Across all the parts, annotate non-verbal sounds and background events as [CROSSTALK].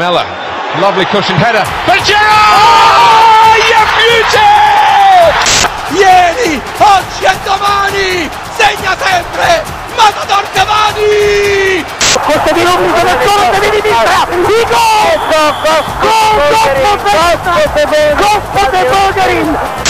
Lamella, lovely cushioned header. For Giroud! You beauty! Ieri, oggi e domani, segna sempre, Matador Cavani! Questo di Rubio con il gol di sinistra, il gol! Gol! Costa de Bulgarin!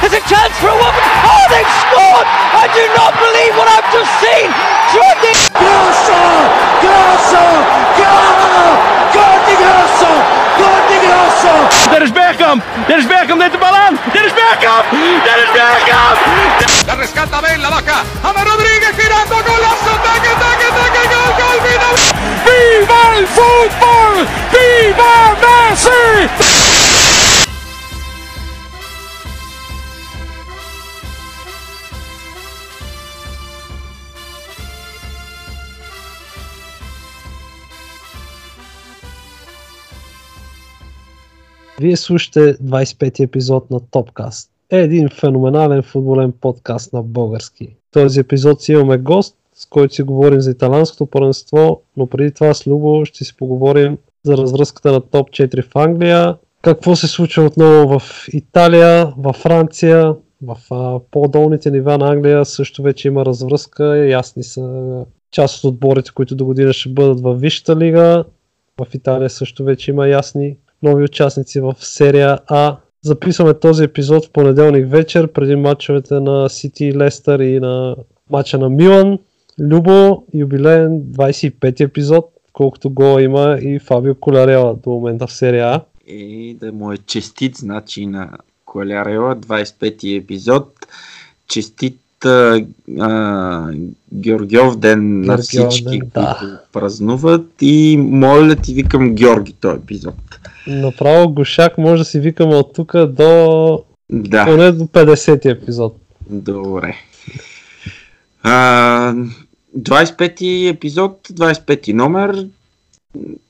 There's a chance for a woman. Oh, they've scored! I do not believe what I've just seen. Jordi Grosso! Grosso! Gol! Gol di Grosso! Gol di Grosso! Dennis Bergkamp! Dennis Bergkamp neemt de bal aan! Dennis Bergkamp! Dennis Bergkamp! La rescata Ben, la baja, Ama Rodríguez girando, golazo, taque, taque, taque, gol, gol, final! Viva el fútbol! Viva Messi! Вие слушате 25-ти епизод на Топкаст. Е един феноменален футболен подкаст на български. В този епизод си имаме гост, с който си говорим за италянското първенство, но преди това с Любо ще си поговорим за развръзката на топ 4 в Англия, какво се случва отново в Италия, във Франция, в по-долните нива на Англия също вече има развръзка, ясни са част от отборите, които до година ще бъдат във Висшата лига. В Италия също вече има ясни нови участници в серия А. Записваме този епизод в понеделник вечер, преди матчовете на Сити и Лестър и на матча на Милан. Любо, юбилеен 25 епизод, колкото гола има и Фабио Колярела до момента в серия А. И да му е честит, значи на Колярела, 25-ти епизод. Честит а, Георгиов ден на всички, ден, да. които празнуват и моля ти викам Георги този епизод. Направо Гошак може да си викаме от тук до Да, поне до 50 епизод. добре. А, 25-ти епизод, 25-ти номер.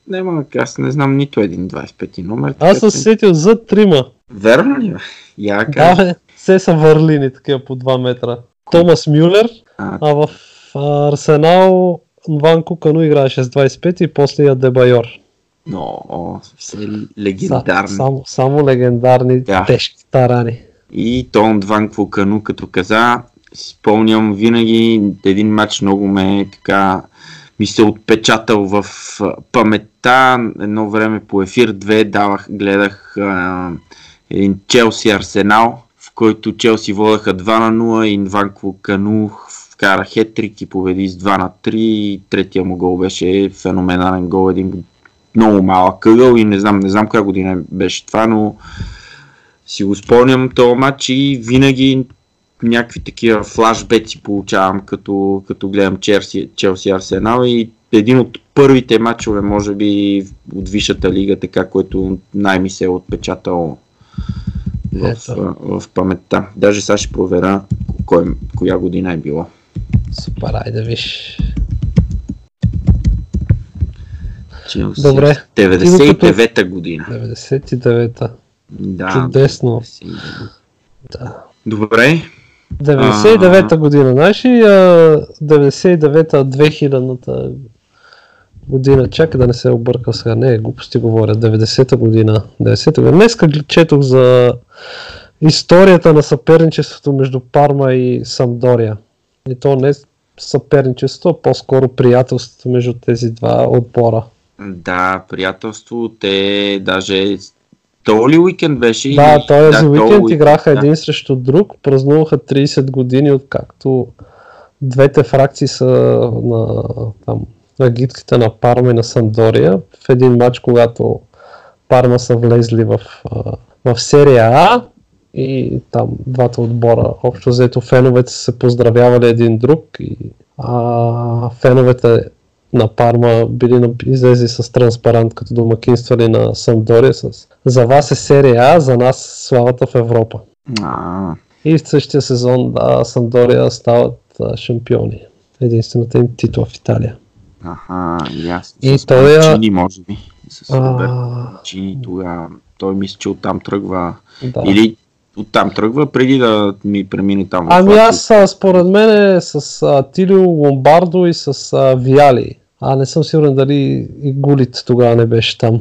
Няма, аз не знам нито един 25-ти номер. Аз съм се сетил за трима. Верно ли? Я Да, кажа. все са върлини такива по 2 метра. Томас Мюлер, А, а в Арсенал Ван Кукану играеше с 25 и после Адебайор. но, о, все Са, легендарни. само, само легендарни Да. тежки тарани. И Тон Дван Квукану, като каза, спомням винаги един матч много ме е така ми се отпечатал в паметта. Едно време по ефир 2 давах, гледах а, един Челси Арсенал, който Челси водеха 2 на 0 и Дван Квукану вкара хетрик и победи с 2 на 3 и третия му гол беше феноменален гол, един много малък къгъл и не знам, не знам коя година беше това, но си го спомням този матч и винаги някакви такива флашбеци получавам, като, като гледам Челси, Челси Арсенал и един от първите матчове, може би, от Висшата лига, така, който най-ми се е отпечатал в, в, в паметта. Даже сега ще проверя кой, коя година е било. Супер, айде виж. Челси, Добре. 99-та година. 99-та. Да, Чудесно. 99. Да. Добре. 99-та година. Знаеш ли а, 99-та, 2000-та година? Чакай да не се объркам сега. Не, глупости говоря. 90-та година. 90-та година. Днеска четох за историята на съперничеството между Парма и Самдория. И то не съперничество, а по-скоро приятелството между тези два отбора. Да, приятелство. Те даже този уикенд беше. Да, този този уикенд играха да. един срещу друг, празнуваха 30 години, откакто двете фракции са на там, на гидките на Парма и на Сандория. В един матч, когато Парма са влезли в, в серия А и там двата отбора, общо взето феновете са се поздравявали един друг и а, феновете на Парма били излезли с транспарант като домакинствали на Самдория с За вас е серия А, за нас славата в Европа. И в същия сезон да, Сандория стават а, шампиони. Единствената им титла в Италия. Аха, ясно. И С той е- Манчини, може би. С А. Манчини тогава. Той мисля, че оттам тръгва. Да. Или оттам тръгва преди да ми премине там. Ами аз според мен е с а, Тилио Ломбардо и с а, Виали. А не съм сигурен дали и Гулит тогава не беше там.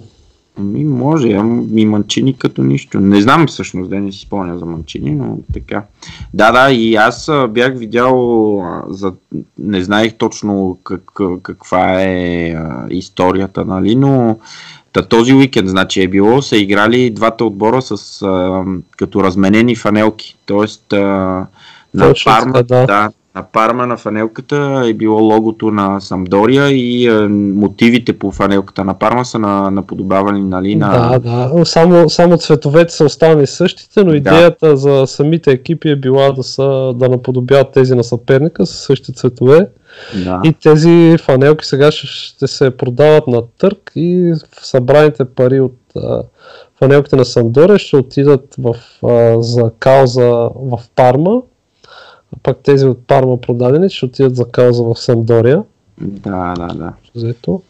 Ами може, ама и Манчини като нищо. Не знам всъщност, да не си спомня за Манчини, но така. Да, да, и аз бях видял, за... не знаех точно как, каква е историята, нали, но та, този уикенд, значи е било, са играли двата отбора с а, като разменени фанелки. Тоест а, на Парма, да. да, на Парма на фанелката е било логото на Самдория и а, мотивите по фанелката на Парма са на, наподобавани нали, на... Да, да. Само, само цветовете са останали същите, но идеята за самите екипи е била да, са, да наподобяват тези на съперника с същите цветове. Да. И тези фанелки сега ще, ще се продават на търг и събраните пари от а, фанелките на Сандория ще отидат в, а, за кауза в Парма, а пък тези от Парма продадени ще отидат за кауза в Сандория. Да, да, да. Взето.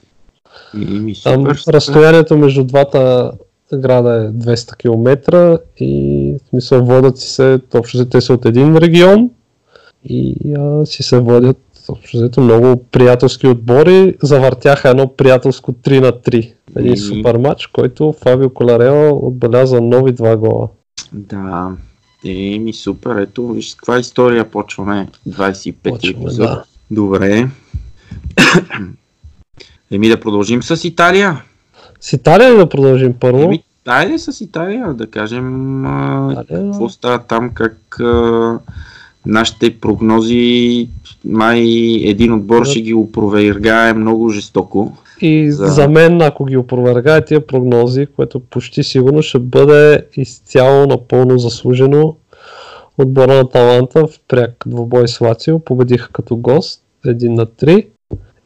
Там разстоянието между двата града е 200 км и в смисъл водят си се, общо взето те са от един регион и а, си се водят общо взето много приятелски отбори. Завъртяха едно приятелско 3 на 3. Един Мгм. супер матч, който Фабио Коларео отбеляза нови два гола. Да. Е, ми супер. Ето, виж с каква история почваме. 25 Почваме, епизод. да. Добре. Еми да продължим с Италия. С Италия ли да продължим първо? Еми, айде с Италия да кажем а, Италия. какво става там, как а, нашите прогнози май един отбор ще ги опровергае много жестоко. И За- за... мен, ако ги опровергаят тия прогнози, което почти сигурно ще бъде изцяло напълно заслужено, отбора на Таланта в пряк двубой с Лацио победиха като гост 1 на 3.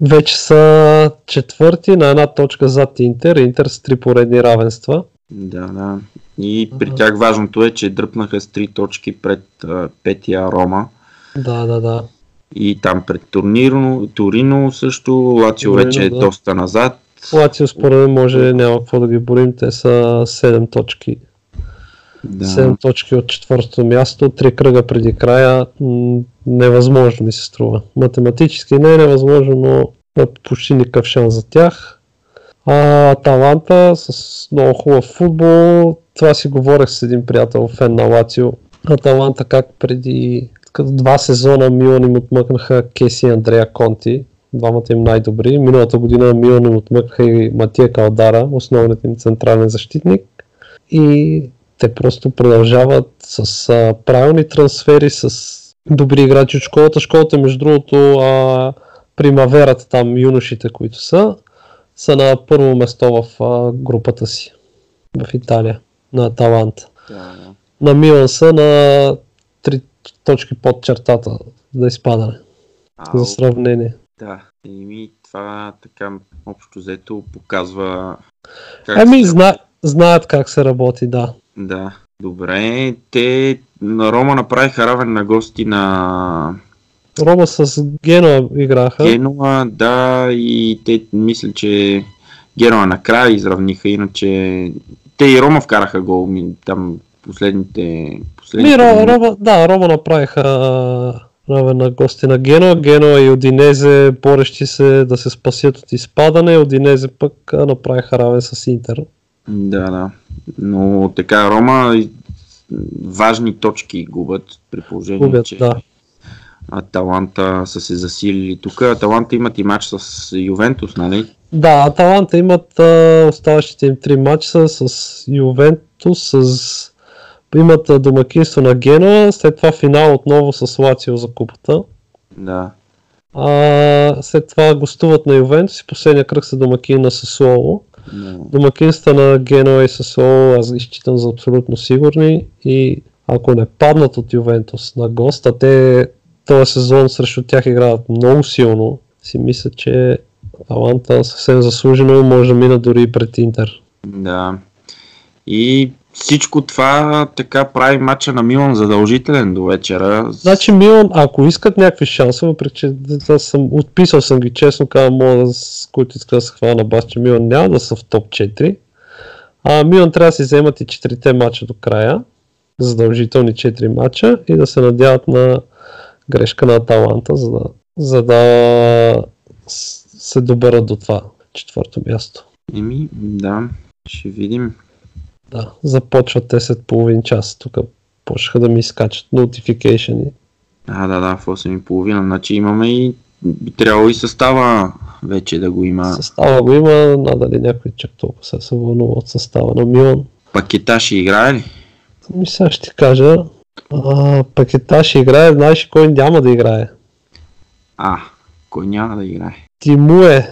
Вече са четвърти на една точка зад Интер. Интер с три поредни равенства. Да, да. И при тях важното е, че дръпнаха с три точки пред а, петия Рома. Да, да, да. И там пред турниро, Торино също, Лацио Торино, вече е да. доста назад. Лацио според мен може няма какво да ги борим. Те са 7 точки. Да. 7 точки от четвъртото място, 3 кръга преди края. Невъзможно ми се струва. Математически не е невъзможно, но е почти никакъв шанс за тях. А, Таланта с много хубав футбол. Това си говорех с един приятел, фен на Лацио. Аталанта как преди като два сезона Милан им отмъкнаха Кеси и Андрея Конти, двамата им най-добри. Миналата година Милан им отмъкнаха и Матия Калдара, основният им централен защитник. И те просто продължават с а, правилни трансфери, с добри играчи от школата. Школата, между другото, а, примаверата там, юношите, които са, са на първо место в а, групата си в Италия, на Аталанта. Да, да. На Милан са на точки под чертата за изпадане, Ау, за сравнение. да. Еми, това така общо взето показва как Ами, се- зна, знаят как се работи, да. Да, добре. Те на Рома направиха равен на гости на Рома с Гена играха. Генуа, да, и те мисля, че Генуа накрая изравниха, иначе те и Рома вкараха гол ми, там последните... Ми, последните Ро, минути. Рома, да, Рома направиха равен на гости на Гено. Гено и Одинезе борещи се да се спасят от изпадане. Одинезе пък направиха равен с Интер. Да, да. Но така, Рома важни точки губят при положение, Губят, че да. Аталанта са се засилили тук. Аталанта имат и матч с Ювентус, нали? Да, Аталанта имат а, оставащите им три матча с Ювентус, с... имат домакинство на Гено, след това финал отново с Лацио за купата. Да. А, след това гостуват на Ювентус и последния кръг са домакин на Сасуоло. Но... Домакинства на Гено и Сасуоло аз ги считам за абсолютно сигурни и ако не паднат от Ювентус на гост, а те този сезон срещу тях играят много силно, си мисля, че Аланта съвсем заслужено може да мина дори и пред Интер. Да. И всичко това така прави матча на Милан задължителен до вечера. Значи Милан, ако искат някакви шансове, въпреки че да съм, отписал съм ги честно, казвам, мога да, с които иска да се хвана на бас, че Милан няма да са в топ 4. А Милан трябва да си вземат и 4 мача до края, задължителни 4 мача и да се надяват на грешка на Аталанта, за да, за да се доберат до това четвърто място. Еми, да, ще видим. Да, започват те след половин час. Тук почнаха да ми скачат notification. А, да, да, в 8.30. Значи имаме и би трябвало и състава вече да го има. Състава го има, надали някой чак толкова се се вълнува от състава на Милан. Пакета ще играе ли? Ми сега ще кажа, а, пакета ще играе, знаеш кой няма да играе. А, кой няма да играе? Тимуе,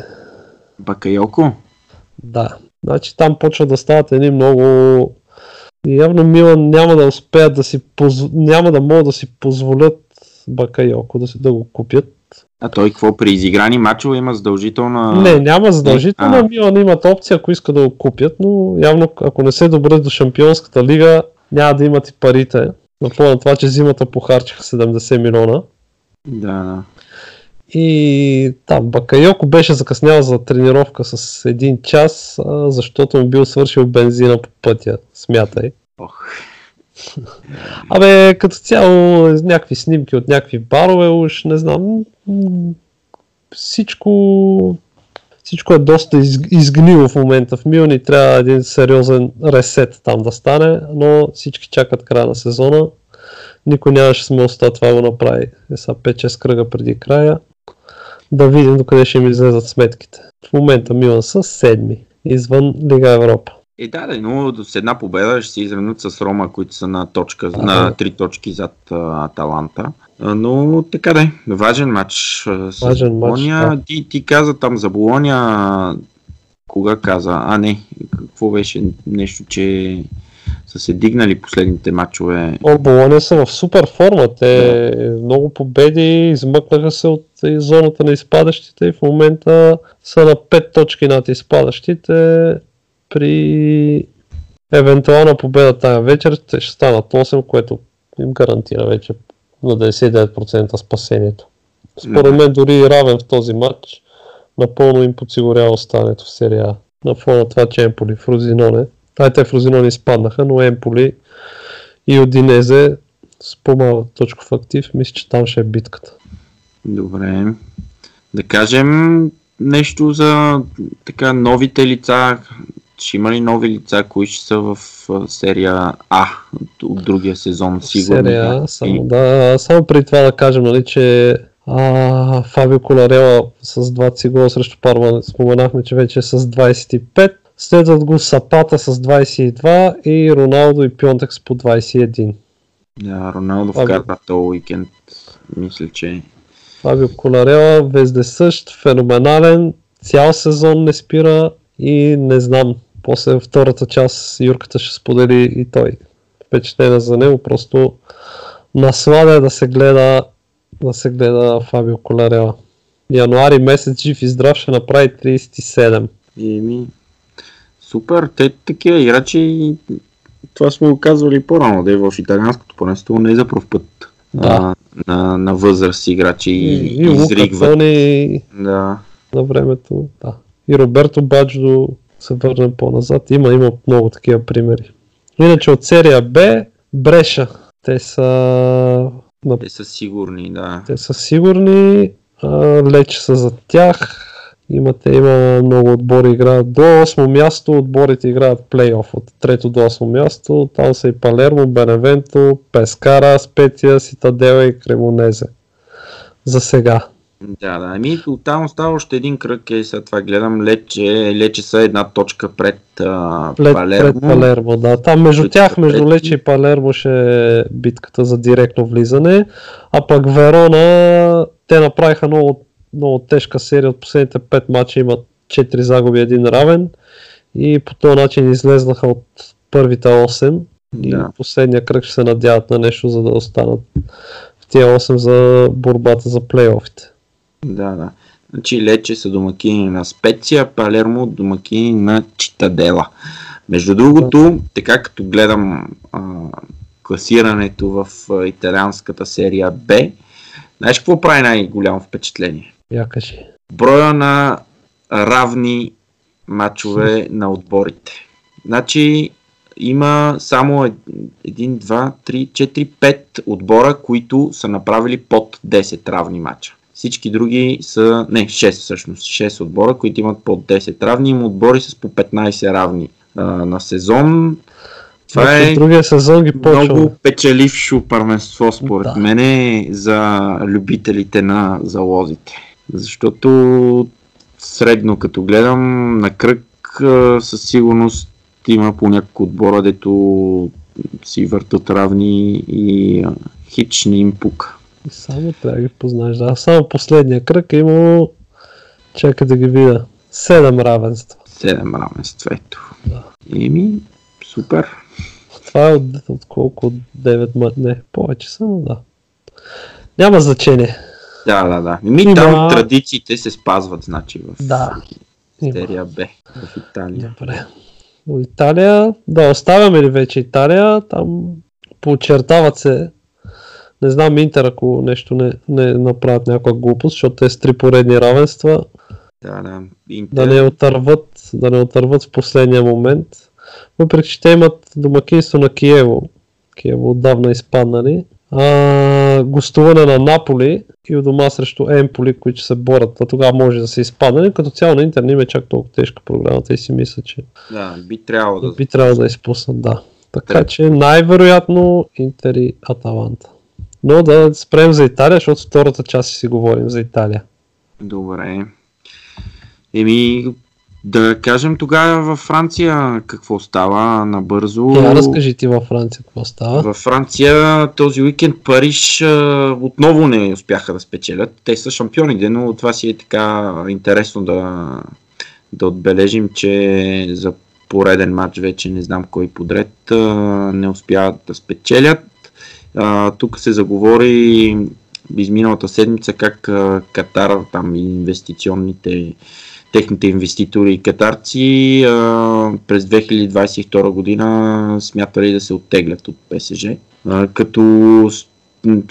Бакайоко? да. Значи там почва да стават едни много... Явно Милан няма да успеят да си позв... няма да могат да си позволят Бакайоко да, си, да го купят. А той какво при изиграни мачове има задължителна... Не, няма задължително. А. Милан имат опция, ако искат да го купят, но явно ако не се добрят до Шампионската лига, няма да имат и парите. На фона на това, че зимата похарчиха 70 милиона. Да, да. И там Бакайоко беше закъснял за тренировка с един час, защото му бил свършил бензина по пътя, смятай. Ох. [LAUGHS] Абе, като цяло, някакви снимки от някакви барове, уж не знам. Всичко, всичко е доста из, изгнило в момента. В Милан и трябва един сериозен ресет там да стане, но всички чакат края на сезона. Никой нямаше смелостта това го направи. Е са 5-6 кръга преди края. Да видим докъде ще им излезат сметките. В момента Милан са седми, извън Лига Европа. Е, да, да, но с една победа ще се изравнят с Рома, които са на, точка, Да. на три точки зад а, Аталанта. А, Но така да е, важен матч а, с Важен матч, Болония. да. Ти, ти каза там за Болония, кога каза? А, не, какво беше нещо, че са се дигнали последните матчове. О, Болония са в супер форма. Те много победи, измъкнаха се от зоната на изпадащите и в момента са на 5 точки над изпадащите. При евентуална победа тази вечер те ще станат 8, което им гарантира вече на 99% спасението. Според мен дори и равен в този матч напълно им подсигурява оставането в серия. На фона на това, че Емполи в Тай те в Розиноне изпаднаха, но Емполи и Одинезе с по-малък точков актив, мисля, че там ще е битката. Добре. Да кажем нещо за така новите лица. Ще има ли нови лица, които ще са в серия А от другия сезон? Сигурно. Серия А, само, да, само преди това да кажем, нали, че а, Фабио Коларела с 20 гола срещу Парма, споменахме, че вече е с 25. Следват го Сапата с 22 и Роналдо и Пьонтекс по 21. Да, Роналдо Фабио. вкарва този уикенд. Мисля, че Фабио Коларела, вездесъщ, феноменален, цял сезон не спира и не знам, после втората част Юрката ще сподели и той впечатление за него, просто наслада е да се гледа да се гледа Фабио Коларела. Януари месец жив и здрав ще направи 37. Еми, супер, те такива играчи, това сме го казвали по-рано, да е в италианското първенство, не е за пръв път. Да. А, на, на възраст играчи И, и, и изригват. Тони Да. на времето. Да. И Роберто Баджо се върнем по-назад. Има, има много такива примери. Иначе от серия Б, Бреша. Те са, на, Те са сигурни, да. те са сигурни, а, лече са за тях. Имате, има много отбори играят до 8 място, отборите играят плейоф от 3 до 8 място. Там са и Палермо, Беневенто, Пескара, Специя, Ситадела и Кремонезе. За сега. Да, да. Ами оттам остава още един кръг и след това гледам Лече, Лече са една точка пред а, Палермо. пред Палермо, да. Там между Пред- тях, между пред- Лече и Палермо ще е битката за директно влизане. А пък Верона, те направиха много, много тежка серия от последните 5 мача, имат 4 загуби, един равен. И по този начин излезнаха от първите 8. И Да. последния кръг ще се надяват на нещо, за да останат в тия 8 за борбата за плейофите. Да, да. Значи Лече са домакини на Специя, Палермо домакини на Читадела. Между другото, така като гледам а, класирането в а, италианската серия Б, знаеш какво прави най-голямо впечатление? Я кажи. Броя на равни матчове на отборите. Значи има само 1, 2, 3, 4, 5 отбора, които са направили под 10 равни матча. Всички други са, не, 6 всъщност, 6 отбора, които имат под 10 равни. Има отбори с по 15 равни а, на сезон. Това Значи е другия сезон ги почва. много печелившо първенство според Да. мене за любителите на залозите. Защото средно като гледам на кръг със сигурност има по няколко отбора, дето си въртат равни и хич не им пука. Само трябва да ги познаеш. Да, само последния кръг е имало... Чакай да ги видя. Седем равенства. 7 равенства, ето. Да. Еми, супер. Това е от, от колко? От 9 ма... Не, повече са, но да. Няма значение. Да, да, да. Еми, Има- там традициите се спазват, значи, в Да. Серия Б, в Италия. Добре. От Италия, да, оставяме ли вече Италия? Там поочертават се. Не знам Интер, ако нещо не, не направят някаква глупост, защото е с три поредни равенства, Да, да. Интер. да не отърват, да не отърват в последния момент. Въпреки, че те имат домакинство на Киево. Киево отдавна изпаднали. А, гостуване на Наполи и у дома срещу Емполи, които се борят. А тогава може да се изпаднали. Като цяло на Интер не им е чак толкова тежка програмата и си мисля, че Да, би трябвало да. би трябвало да изпуснат, да. Така че най-вероятно Интер и Аталанта. Но да спрем за Италия, защото втората част си говорим за Италия. Добре. Еми, да кажем тогава във Франция какво става набързо. Я разкажи ти във Франция какво става. Във Франция този уикенд Париж отново не успяха да спечелят. Те са шампионите, но това си е така интересно да, да отбележим, че за пореден матч вече не знам кой подред не успяват да спечелят. А, тук се заговори изминалата седмица как а, Катар, там инвестиционните техните инвеститори и катарци а, през 2022 година смятали да се оттеглят от ПСЖ. А, като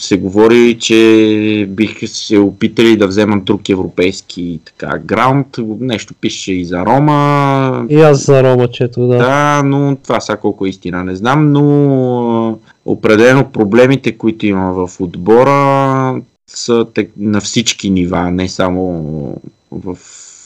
се говори, че биха се опитали да вземат друг европейски така, граунд. Нещо пише и за Рома. И аз за Рома чето, да. Да, но това сега колко е истина не знам, но определено проблемите, които има в отбора са на всички нива, не само в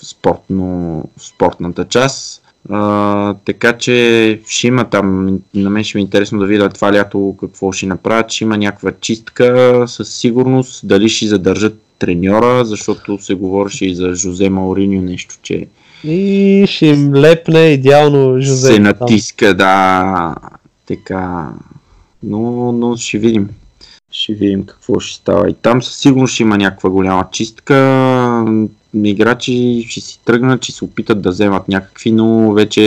спортно, спортната част. А, така че ще има там, на мен ще ми е интересно да видя това лято какво ще направят, ще има някаква чистка със сигурност, дали ще задържат треньора, защото се говореше и за Жозе Мауриньо нещо, че И ще им лепне идеално Жозе. се натиска, да, така. Но, но ще видим. Ще видим какво ще става. И там със сигурност ще има някаква голяма чистка. Играчи ще си тръгнат, ще се опитат да вземат някакви, но вече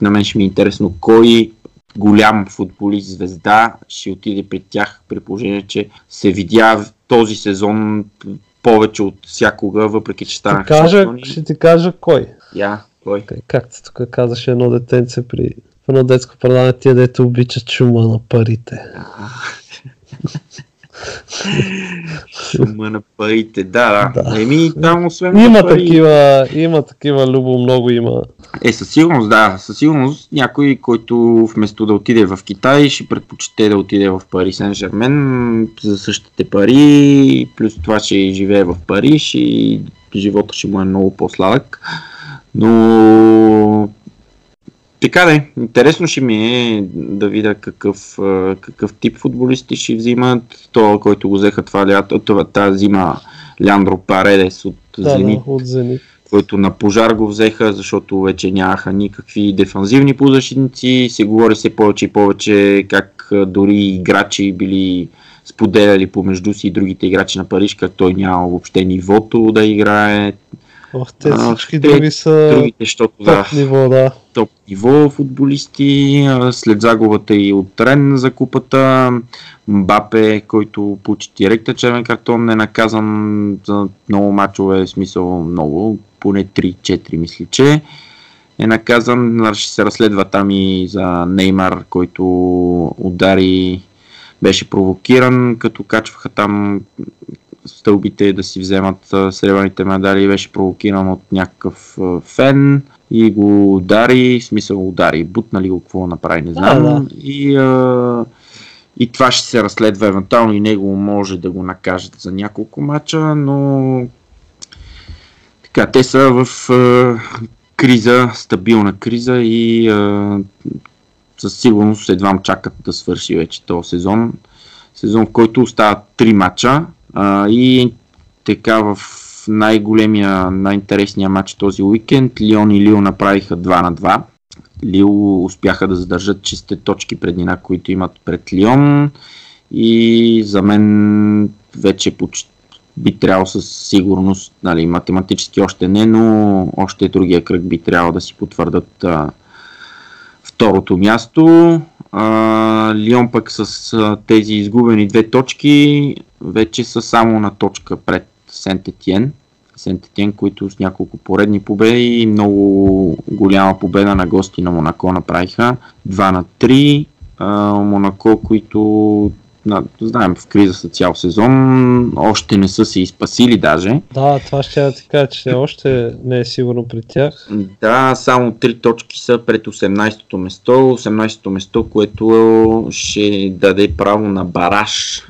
на мен ще ми е интересно кой голям футболист, звезда ще отиде при тях, при положение, че се видя този сезон повече от всякога, въпреки че Ще, станаха кажа, шампиони. ще ти кажа кой. Я, кой? Как- Както тук казаше едно детенце при едно детско предаване, тия дето обичат чума на парите. Шума на парите, да, да. Да. Еми, там освен Има пари... такива, има такива, Любо, много има. Е, със сигурност, да. Със сигурност някой, който вместо да отиде в Китай, ще предпочете да отиде в Пари Сен Жермен за същите пари, плюс това ще живее в Париж и живота ще му е много по-сладък. Но така да е, интересно ще ми е да видя какъв, какъв тип футболисти ще взимат. Това, който го взеха това лято, това, тази зима Ляндро Паредес от Да, Зенит да, от Зенит. който на пожар го взеха, защото вече нямаха никакви дефанзивни полузащитници. Се говори се повече и повече как дори играчи били споделяли помежду си и другите играчи на Париж, как той няма въобще нивото да играе. Ох, те А, всички те- други са Другите, защото да, топ ниво, да. топ ниво футболисти, а, след загубата и от Рен за купата, Мбапе, който получи директен червен картон, не е наказан за много мачове, смисъл много, поне 3-4 мисля, че. е наказан. Ще се разследва там и за Неймар, който удари, беше провокиран, като качваха там стълбите да си вземат сребърните медали, беше провокиран от някакъв фен и го удари, в смисъл удари, бутнали го, какво направи, не знам. Да, да. И, а, и това ще се разследва, евентуално и него може да го накажат за няколко мача, но така, те са в а, криза, стабилна криза и а, със сигурност едва чакат да свърши вече този сезон. Сезон, в който остават 3 мача а, и така в най-големия, най-интересния матч този уикенд Лион и Лил направиха 2 на 2. Лил успяха да задържат чисте точки преднина, които имат пред Лион и за мен вече почти би трябвало със сигурност, нали, математически още не, но още другия кръг би трябвало да си потвърдат а, второто място. А, Лион пък с а, тези изгубени две точки вече са само на точка пред Сент-Етиен. Сент-Етиен, които с няколко поредни победи и много голяма победа на гости на Монако направиха. 2 на 3. А, Монако, които на, знаем, в криза са цял сезон, още не са се изпасили даже. Да, това ще я ти кажа, че още не е сигурно при тях. Да, само 3 точки са пред 18-то место. 18-то место, което ще даде право на бараж.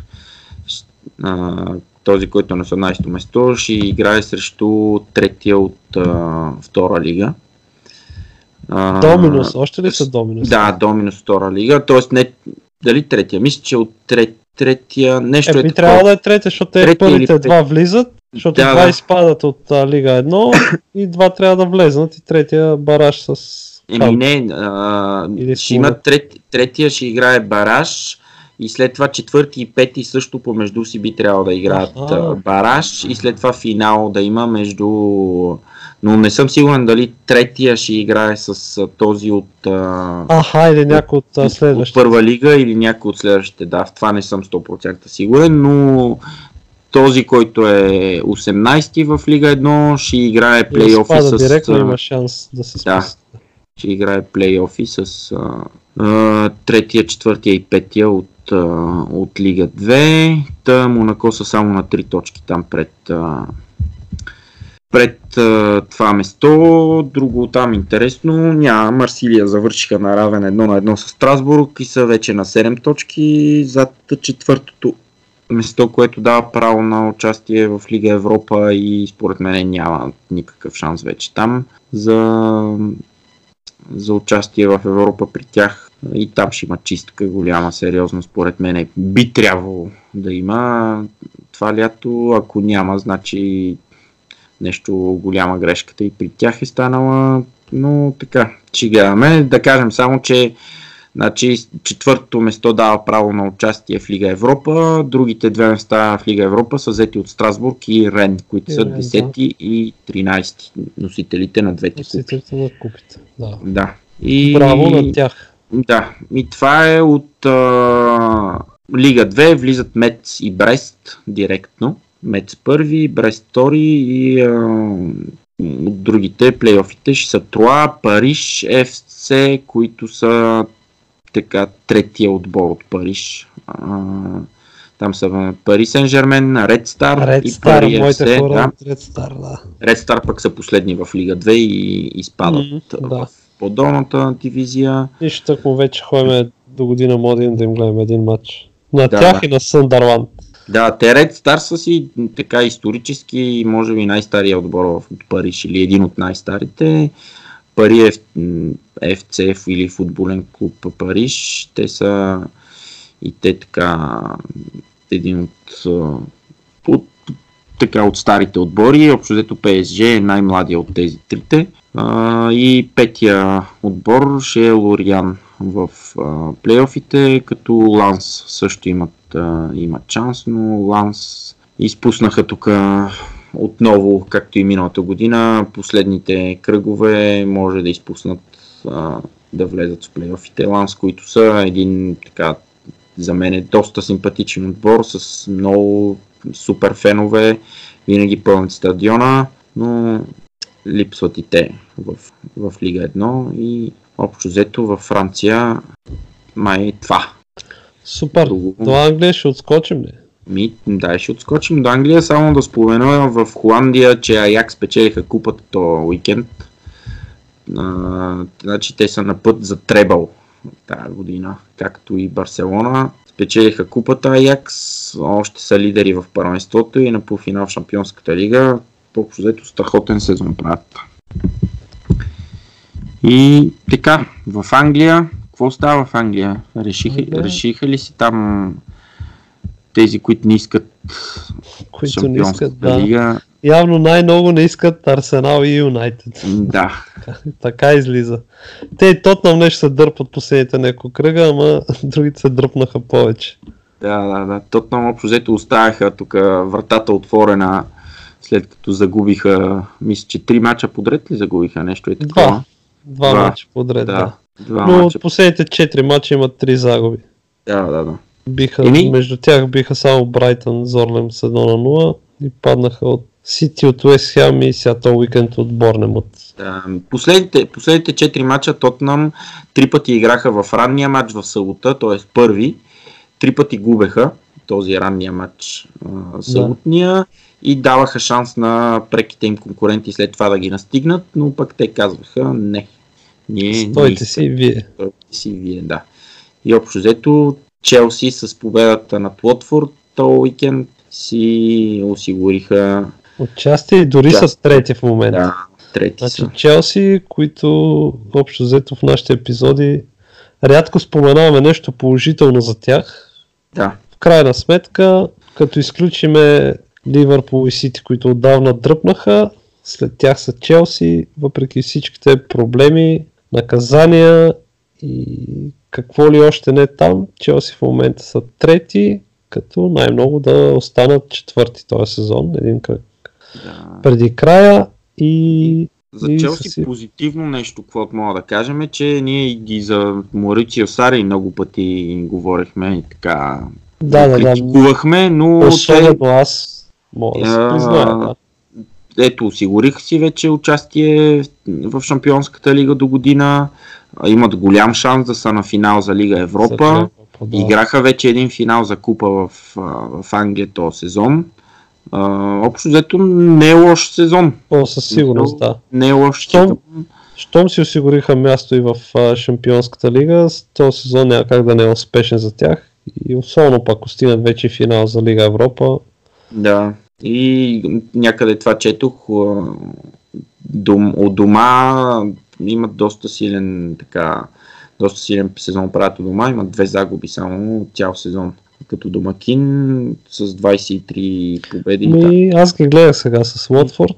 Този, който е на 18-то место, ще играе срещу третия от а, втора лига. Доминус, още ли са Доминус? Да, Доминус втора лига, т.е. не дали третия, мисля, че от трет, третия нещо е, е, такова. трябвало да е третия, защото те първите или два влизат, защото Да, два да. изпадат от а, Лига 1 [COUGHS] и два трябва да влезнат и третия бараж с... Еми не, а, Или ще има трет, третия ще играе бараж и след това четвърти и пети също помежду си би трябвало да играят а, бараж и след това финал да има между... Но не съм сигурен дали третия ще играе с този от, а, Аха, или някой от от следващите. първа лига или някой от следващите. Да, в това не съм 100% сигурен, но този, който е 18-ти в Лига 1, ще играе плейофи с... директно, има шанс да се да. ще играе плейофи с а, третия, четвъртия и петия от, а, от Лига 2. Та Монако са само на 3 точки там пред, а, пред а, това место. Друго там интересно няма. Марсилия завършиха на равен едно на едно с Страсбург и са вече на 7 точки зад четвъртото место, което дава право на участие в Лига Европа и според мен няма никакъв шанс вече там за за участие в Европа при тях. И там ще има чистка голяма, сериозно, според мен. Би трябвало да има това лято. Ако няма, значи нещо голяма грешката и при тях е станала. Но така, чигаваме. Да кажем само, че Значи, четвъртото место дава право на участие в Лига Европа, другите две места в Лига Европа са взети от Страсбург и Рен, които И са Рен, да. 10 и 13 носителите на двете купи. Носителите на купите. Да. Да. И... Браво на тях. Да, и това е от а, Лига 2, влизат Мец и Брест директно. Мец първи, Брест втори и а, от другите плейофите ще са Троа, Париж, ФЦ, които са така третия отбор от Париж. А, там са Пари Сен Жермен, Ред Стар и Стар, Пари моите хора Да. да. Ред Стар пък са последни в Лига 2 и изпадат в да. по-долната дивизия. Нищо такова вече ходим [LAUGHS] до година модин да им гледаме един матч. На Да, тях да. и на Съндърланд. Да, те Ред Стар са си така исторически, може би най-стария отбор в Париж или един от най-старите. Пари е ФЦФ или футболен клуб Париж. Те са и те така един от, от така от старите отбори. Общо взето PSG е най-младия от тези трите. А, и петия отбор ще е Лориан в а, плейофите, като Ланс също имат, а, имат шанс, но Ланс изпуснаха тук отново, както и миналата година, последните кръгове може да изпуснат а, да влезат в плейофите. Ланс, които са един така за мен е доста симпатичен отбор с много супер фенове, винаги пълнят стадиона, но липсват и те в, в Лига 1 и общо взето във Франция май това. Супер. Друго. До Англия ще отскочим ли? Ми, да, ще отскочим до Англия, само да спомена в Холандия, че Аякс печелиха купата то уикенд. А, значи те са на път за требъл тази година, както и Барселона. Спечелиха купата Аякс, още са лидери в първенството и на полуфинал в Шампионската лига. Общо взето страхотен сезон правят. И така, в Англия, какво става в Англия? Решиха, Да. решиха ли си там тези, които не искат Които не искат, да. лига? Явно най-много не искат Арсенал и Юнайтед. Да, [LAUGHS] така излиза. Те и Тотнам нещо се дърпат последните няколко кръга, ама [LAUGHS] другите се дръпнаха повече. да, да, да. Тотнам общо взето оставяха тук вратата отворена след като загубиха, мисля, че три мача подред ли загубиха нещо е такова? Два. Два Два. мача подред, да. Да, два Но мача. от последните четири мача имат три загуби. Да, да, да. Биха, Еми- Между тях биха само Брайтън, Зорлем с 1 на 0 и паднаха от Сити от Уест Хем и този уикенд от Борнемут. Да, последните, последните 4 мача Тотнам три пъти играха в ранния матч в събота, т.е. първи. Три пъти губеха този ранния матч съботния и даваха шанс на преките им конкуренти след това да ги настигнат, но пък те казваха не. Ние, Стойте си и вие. Стойте си вие, да. И общо взето Челси с победата над Лотфорд този уикенд си осигуриха Участие и дори Да. с трети в момента. да, трети Значи са. Челси, които общо взето в нашите епизоди рядко споменаваме нещо положително за тях. Да, В крайна сметка, като изключиме Ливърпул и Сити, които отдавна дръпнаха, след тях са Челси, въпреки всичките проблеми, наказания и какво ли още не там, Челси в момента са трети, като най-много да останат четвърти този сезон, един кръг да. преди края и За И Челси си- позитивно нещо, каквото мога да кажем, е, че ние и за Морицио Сари много пъти говорихме и така да, да, да, критикувахме, но те, особено аз мога да се А, призная. Да. ето, осигурих си вече участие в Шампионската лига до година, имат голям шанс да са на финал за Лига Европа. За Европа, да. Играха вече един финал за купа в, в Англия този сезон. А, общо взето не е лош сезон. О, със сигурност, да. Не е лош сезон. Щом си осигуриха място и в а, Шампионската лига, този сезон няма как да не е успешен за тях. И особено пак стигнат вече финал за Лига Европа. Да. И някъде това четох. Дом, от дома имат доста силен така, доста силен сезон правят у дома. Имат две загуби само цял сезон. Като домакин с 23 победи. Ми, аз ги гледах сега с Уотфорд.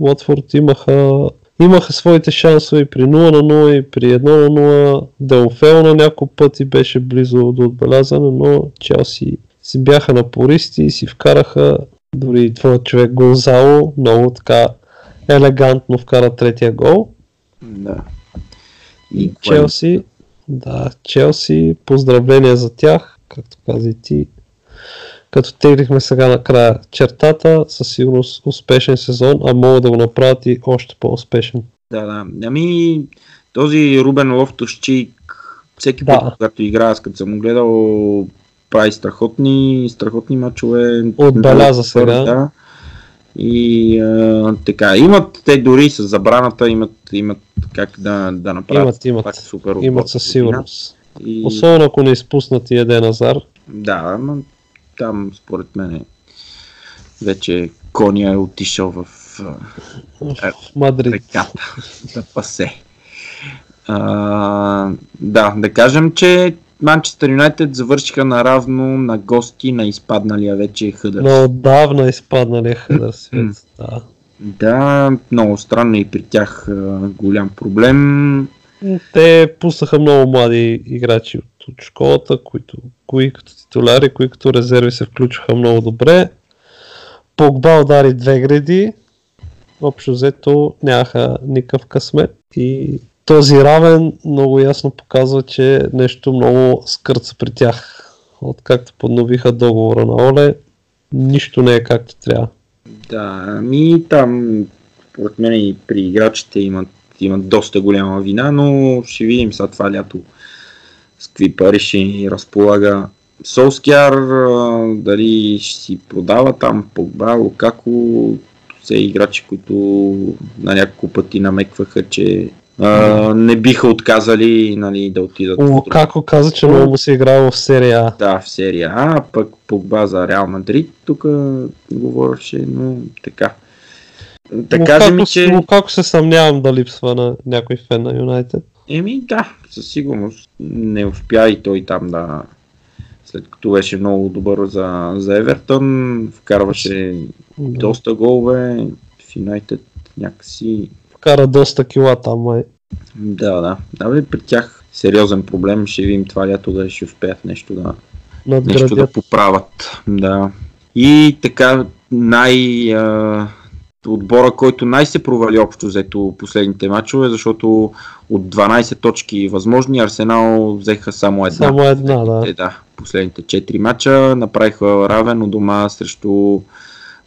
Уотфорд имаха, имаха своите шансове и при 0 на 0 и при 1 на 0. Делфел на няколко пъти беше близо до отбелязане, но Челси си бяха напористи и си вкараха дори твоят човек Гонзало много така елегантно вкара третия гол. да. И Челси, да, Челси, поздравления за тях, както каза и ти. Като теглихме сега накрая чертата, със сигурност успешен сезон, а могат да го направят и още по-успешен. Да, да. Ами, този Рубен Лофтушчик, всеки Да. път, когато играе, аз като съм го гледал, прави страхотни, страхотни мачове. Отбеляза сега. Да. И а, така, имат, те дори с забраната имат, имат как да, да направят Имат, имат. пак супер Имат със сигурност. И, Особено ако не изпуснат и Еден Азар. Да, но там според мен вече коня е отишъл в В Мадрид. реката да пасе. А, да, да кажем, че Манчестър Юнайтед завършиха наравно на гости на изпадналия вече Хъдърс. Но отдавна изпаднали Хъдърсфилд. М. Да. Да, много странно и при тях голям проблем. Те пуснаха много млади играчи от, от школата, които кои като титуляри, кои като резерви се включваха много добре. Погба удари две гради, общо взето нямаха никакъв късмет и този равен много ясно показва, че нещо много скърца при тях. Откакто подновиха договора на Оле, нищо не е както трябва. Да, ми там според мен и при играчите имат, имат доста голяма вина, но ще видим сега това лято с какви пари ще разполага Солскияр, дали ще си продава там Погба, Лукако, все играчи, които на няколко пъти намекваха, че а, не биха отказали нали, да отидат. Лукако каза, че много му се играва в серия А. Да, в серия А, пък Погба за Реал Мадрид, тук говореше, но така. Да Лукако, кажем, ми, че... Лукако се съмнявам да липсва на някой фен на Юнайтед. Еми да, със сигурност не успя и той там да... След като беше много добър за, за Евертън, вкарваше Да. доста голове, в Юнайтед някакси... Кара доста кила там, май. Да, да. Да, бе, при тях сериозен проблем, ще видим това лято да ще успеят нещо да, нещо да Надградят. поправят. Да. И така най... А, отбора, който най се провали общо взето последните матчове, защото от 12 точки възможни Арсенал взеха само една. Само една, да. Е, да. Последните 4 мача направиха равен у дома срещу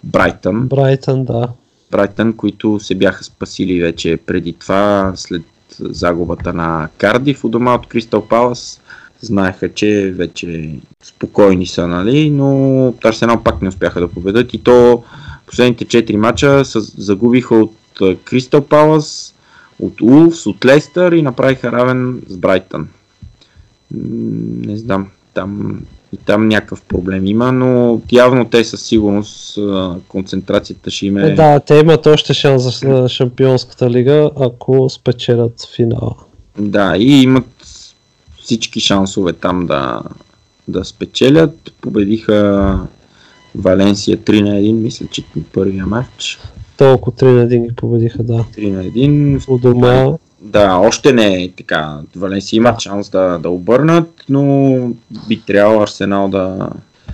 Брайтън. Брайтън, да. Брайтън, които се бяха спасили вече преди това, след загубата на Кардив у дома от Кристал Палас. Знаеха, че вече спокойни са, нали, но Арсенал пак не успяха да победат и то последните 4 мача загубиха от Кристал Палас, от Улфс, от Лестър и направиха равен с Брайтън. Не знам, там и там някакъв проблем има, но явно те със сигурност концентрацията ще им е... Е, да, те имат още шанс за Шампионската лига, ако спечелят финала. Да, и имат всички шансове там да, да спечелят. Победиха Валенсия 3 на 1, мисля, че първия матч. Толкова 3 на 1 ги победиха, да. 3 на 1. У дома, Да, още не е така. Валенсия има шанс да, да обърнат, но би трябвало Арсенал да,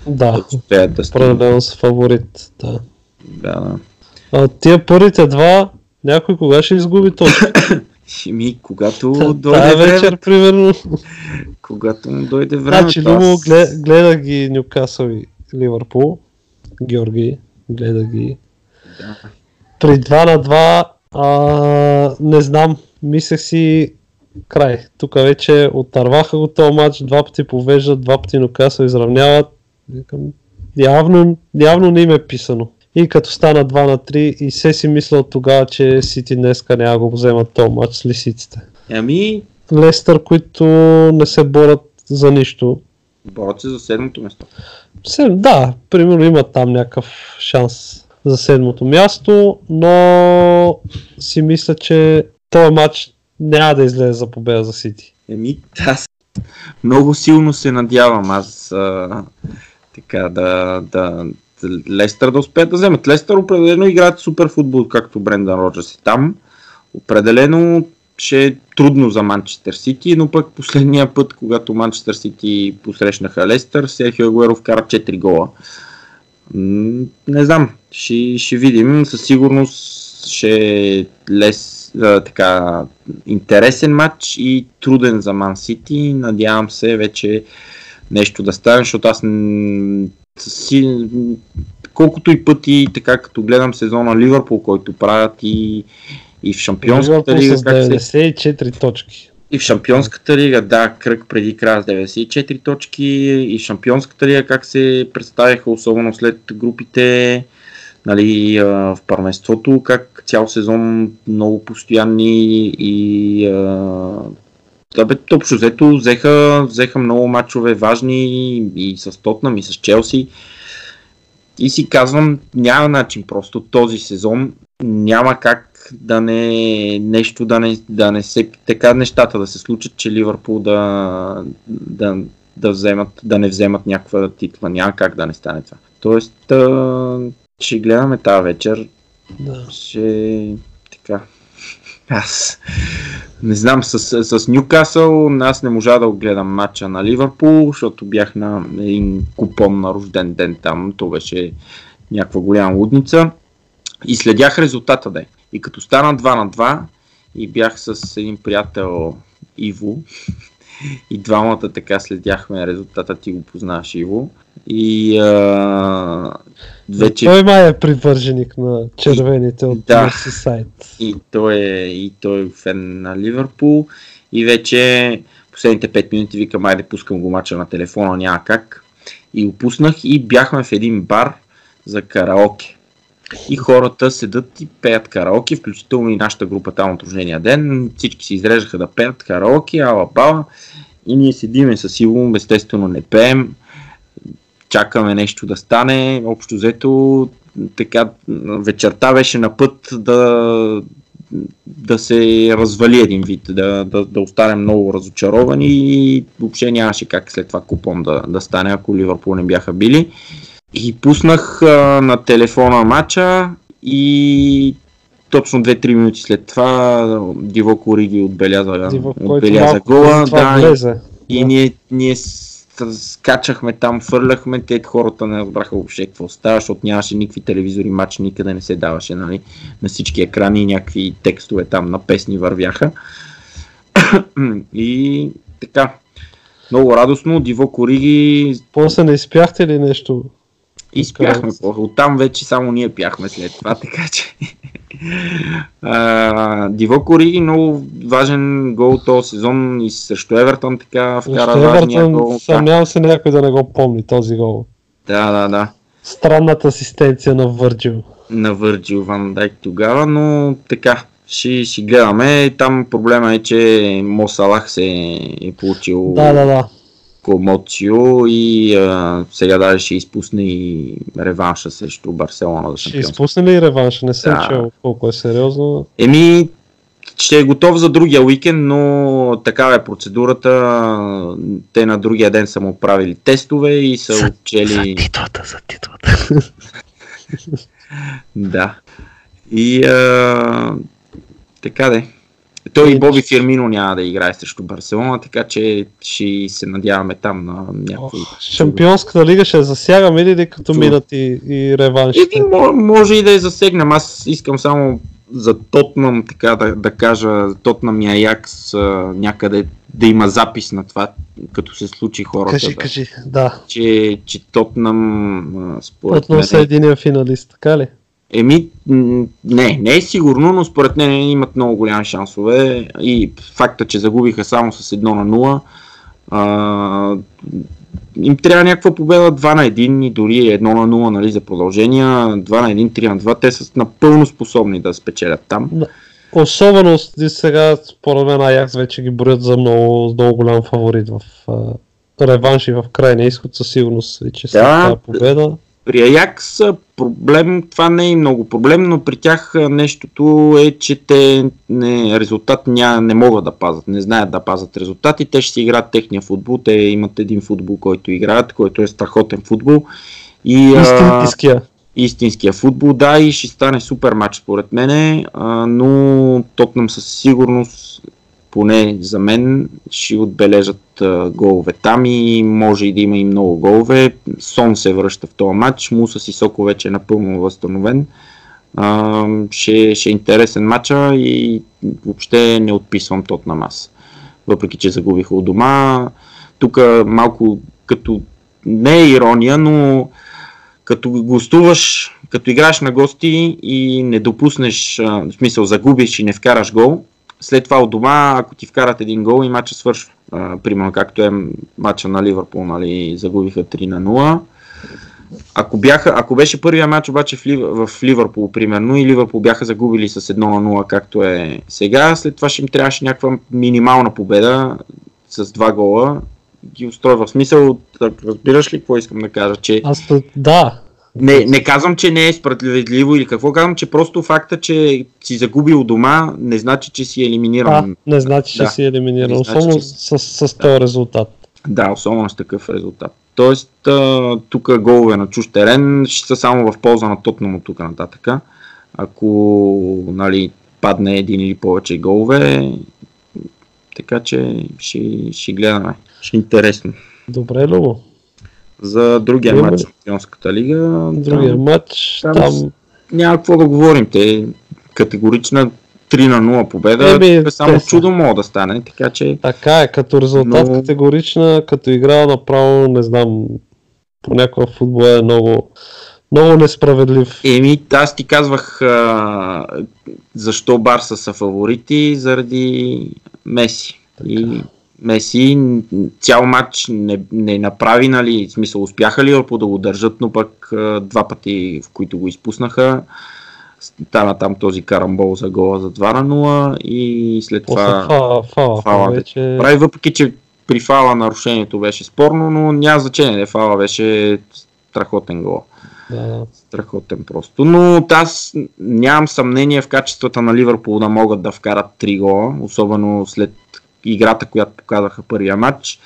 да да, да определено са фаворит, да. Да, да. А тия първите два, някой кога ще изгуби точно? [COUGHS] Ми, когато Тая дойде време, вечер, примерно. когато му дойде време, Значи, Любо, глед, гледа ги Нюкасъл и Ливърпул. Георги, гледа ги. Да. При 2 на 2, а, не знам, мислех си край. Тук вече отърваха го този матч, два пъти повеждат, два пъти Нюкасъл изравняват. Викам, явно, явно не им е писано. И като стана 2 на 3 и се си мисля от тогава, че Сити днеска няма го вземат този матч с лисиците. Ами, Лестър, които не се борят за нищо. борят се за седмото место. Се, да, примерно имат там някакъв шанс за седмото място, но си мисля, че този матч няма да излезе за победа за Сити. Еми, аз много силно се надявам аз а, така да, да, Лестър да успеят да вземат. Лестър определено играят супер футбол, както Брендан Роджерс е там. Определено ще е трудно за Манчестър Сити, но пък последния път, когато Манчестър Сити посрещнаха Лестър, Серхио Агуеро вкара 4 гола. Не знам, ще, ще видим. Със сигурност ще е лес, а, така, интересен матч и труден за Ман Сити. Надявам се вече нещо да стане, защото аз си, колкото и пъти, така като гледам сезона Ливърпул, който правят и, и в Шампионската лига, с как се 94 точки. и в Шампионската лига, да, кръг преди края с 94 точки. И в Шампионската лига как се представяха, особено след групите, нали, в първенството, как цял сезон много постоянни и а, бе, общо взето взеха, взеха много матчове важни и с Тотнам и с Челси. И си казвам, няма начин просто този сезон няма как да не нещо да не, да не се така нещата да се случат, че Ливърпул да, да, да, вземат, да не вземат някаква титла. Няма как да не стане това. Тоест, а, ще гледаме тази вечер. Да. Ще така. Аз не знам, с, с Ньюкасъл аз не можа да гледам матча на Ливърпул, защото бях на един купон на рожден ден там. То беше някаква голяма лудница. И следях резултата да И като стана 2 на 2 и бях с един приятел Иво [LAUGHS] и двамата така следяхме резултата, ти го познаваш Иво. И а, вече Той май е привърженик на червените от Да. Мерсисайд. и той, е, и той е фен на Ливърпул. И вече последните 5 минути викам, айде пускам го мача на телефона, няма как. И го пуснах и бяхме в един бар за караоке. И хората седат и пеят караоке, включително и нашата група там от рождения ден. Всички се изреждаха да пеят караоке, ала бала. И ние седиме с Иво, естествено не пеем. Чакаме нещо да стане. Общо взето така вечерта беше на път да, да се развали един вид, да, да, да останем много разочаровани и въобще нямаше как след това купон да, да стане, ако Ливърпул не бяха били. И пуснах а, на телефона матча и точно 2-3 минути след това Дивок Ориги отбеляза, Дивок, отбеляза гола. Да, влезе. и Да. ние, ние скачахме там, фърляхме, те хората не разбраха въобще какво става, защото нямаше никакви телевизори, матч никъде не се даваше, нали, на всички екрани някакви текстове там на песни вървяха. [CLEARS THROAT] и така, много радостно, Диво Кориги После не изпяхте ли нещо? Изпяхме. Караоке. Оттам вече само ние пяхме след това, [LAUGHS] така че... А, Диво Кориги, много важен гол този сезон и срещу Евертон така вкара Още важния гол. Съмнявам се някой да не го помни този гол. да, да, да. Странната асистенция на Върджил. на Върджил Ван Дайк тогава, но така, ще, ще гледаме. Там проблема е, че Мо Салах се е получил Да, да, да. Комоцио и а, сега даже ще изпусне и реванша срещу Барселона за Ще шампионство. изпусне ли реванша? Не съм Да. чел колко е сериозно. Еми, ще е готов за другия уикенд, но такава е процедурата. Те на другия ден са му правили тестове и са отчели... титлата, за титлата. [LAUGHS] Да. И а, така де. Той и И- Боби Фирмино няма да играе срещу Барселона, така че ще се надяваме там на някой. Шампионската лига ще засягаме ли, ли като Чу. минат и, и реваншите? Мо- може и да я засегнем. Аз искам само за Тотнам, така да, да кажа, Тотнам и Аякс някъде да има запис на това, като се случи хората. Кажи, да, кажи. Да. Че, че Тотнам според Отново са мен... единия финалист, така ли? Еми, не, не е сигурно, но според мен имат много голями шансове и факта, че загубиха само с 1 на 0, а, им трябва някаква победа 2 на 1 и дори 1 на 0 нали, за продължения, 2 на 1, 3 на 2, те са напълно способни да спечелят там. Особено с- сега, според мен, Аякс вече ги броят за много, много голям фаворит в реванш и в крайния изход със сигурност вече след Да. тази победа. При Аякс проблем, това не е много проблем, но при тях нещото е, че те не, резултат ня, не могат да пазят, не знаят да пазят резултати, те ще си играят техния футбол, те имат един футбол, който играят, който е страхотен футбол. И, Истинския. истинския футбол, да, и ще стане супер матч според мене, а, но Тотнам със сигурност, поне за мен, ще отбележат голове там и може и да има и много голове. Сон се връща в този матч, Муса Сисоко вече е напълно възстановен. А, ще, ще е интересен матча и въобще не отписвам Тотнам аз. Въпреки, че загубиха от дома. Тук малко като не е ирония, но като гостуваш, като играеш на гости и не допуснеш, в смисъл загубиш и не вкараш гол, след това от дома, ако ти вкарат един гол и матча свършва. А, примерно както е матча на Ливърпул, нали, загубиха 3 на 0. Ако, бяха, ако беше първия матч обаче в, Лив, в Ливърпул, примерно, и Ливърпул бяха загубили с 1 на 0, както е сега, след това ще им трябваше някаква минимална победа с два гола. Ги устройва в смисъл, разбираш ли какво искам да кажа, че Аз да. Не, не казвам, че не е справедливо или какво, казвам, че просто факта, че си загубил дома, не значи, че си А, елиминиран. не значи, че Да. си елиминиран. Не значи, Особено че- с, с, с този резултат. Да, особено с такъв резултат. Тоест, а, тук голове на чуж терен ще са само в полза на Тотнам от тук нататък. Ако нали, падне един или повече голове, така че ще, ще гледаме. Ще е интересно. Добре, Любо. За другия Имаме матч на Шампионската лига. Другия там- матч, там там, няма какво да говорим. Те категорична 3 на 0 победа. Еми, Тук само са. чудо мога да стане, така че така е, като резултат Но- категорична, като игра направо, не знам, понякога футбол е много, много несправедлив. Еми, аз ти казвах а, защо Барса са фаворити заради Меси. И Меси цял матч не, не направи, нали, в смисъл успяха ли да го държат, но пък два пъти, в които го изпуснаха, стана там този карамбол за гола за 2 на 0 и след После това фала, фала, фала вече... прави, въпреки че при фала нарушението беше спорно, но няма значение, не фала беше страхотен гол. Да, Страхотен просто. Но аз нямам съмнение в качествата на Ливърпул да могат да вкарат 3 гола, особено след играта, която показаха първия матч.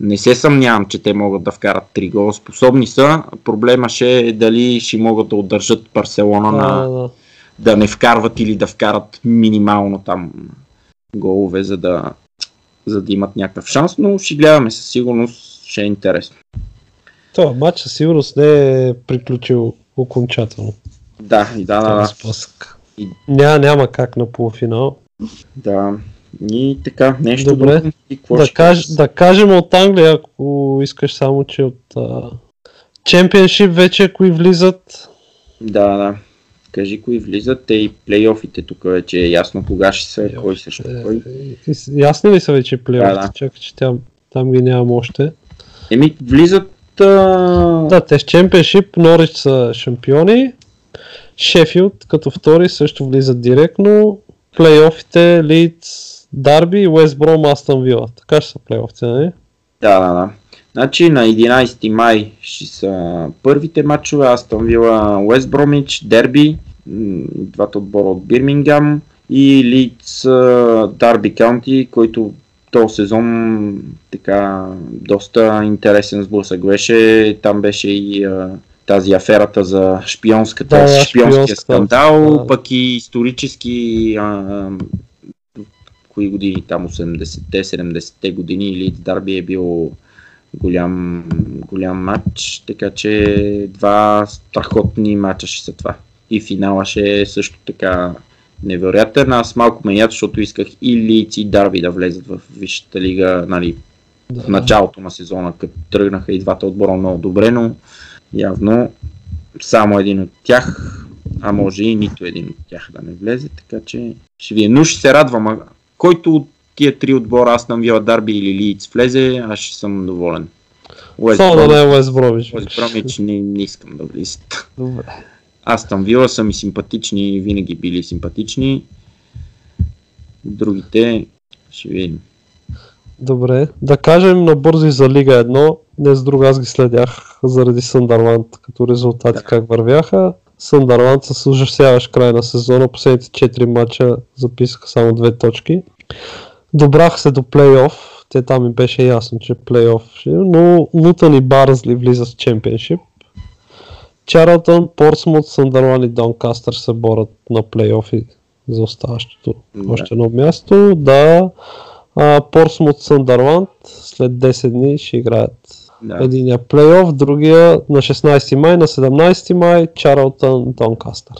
Не се съмнявам, че те могат да вкарат 3 гола. Способни са. Проблема ще е дали ще могат да удържат Барселона на да. не вкарват или да вкарат минимално там голове, за да, за да имат някакъв шанс, но ще гледаме със сигурност, ще е интересно. Това матч със сигурност не е приключил окончателно. Да, и да, да, Този да, спусък. И- Ня, няма как на полуфинал. да. И така, нещо Добре. друго. И Да, ще каж, да кажем от Англия, ако искаш само, че от а, Championship вече кои влизат. Да, да. Кажи кои влизат, те и плейофите тук вече е ясно кога ще са, кой също кой. Е, и- Ясни ли са вече плейофите? Да, да. Чакай, че там, там ги нямам още. Еми, влизат а... Да, те с Championship, Норич са шампиони. Шефилд като втори също влизат директно. Плейофите, Лидс, Дарби и Уест Бром, Астън Вила. Така ще са плейофите, нали? Да, да, да. Значи на 11 май ще са първите матчове, Астон Вила, Уест Бромич, Дерби, двата отбора от Бирмингам и а, Дарби Каунти, който този сезон така доста интересен сблъсък беше. Там беше и а, тази аферата за шпионската, да, шпионския шпионската, скандал, да. пък и исторически а, кои години, там 80-те, 70-те години Лидс Дарби е бил голям, голям матч, така че два страхотни матча ще са това. И финала ще е също така невероятен. Аз малко ме яд, защото исках и Лидс и Дарби да влезат в Висшата лига, нали, Да. в началото на сезона, като тръгнаха и двата отбора много добре, но явно само един от тях, а може и нито един от тях да не влезе, така че ще ви е. Но ще се радвам, който от тия три отбора, аз на Вила Дарби или Лиц влезе, аз ще съм доволен. Уест Само да не е Уест Бромич. Уест Бромич не, не искам да влизат. Добре. Аз там Вила са ми симпатични, винаги били симпатични. Другите ще видим. Добре. Да кажем набързо и за Лига 1. Днес друга аз ги следях заради Съндърланд като резултати Да. как вървяха. Съндърланд с ужасяващ край на сезона. Последните 4 мача записаха само две точки. Добрах се до плейоф. Те там ми беше ясно, че плейоф ще е, но Лутън и Барзли влизат в чемпионшип. Чарлтън, Портсмут, Съндърланд и Донкастър се борят на плейофи за оставащото Да. още едно място. Да, а, Портсмут Съндърланд след 10 дни ще играят Да. единия плейоф, другия на 16 май, на 17 май Чарлтън Донкастър.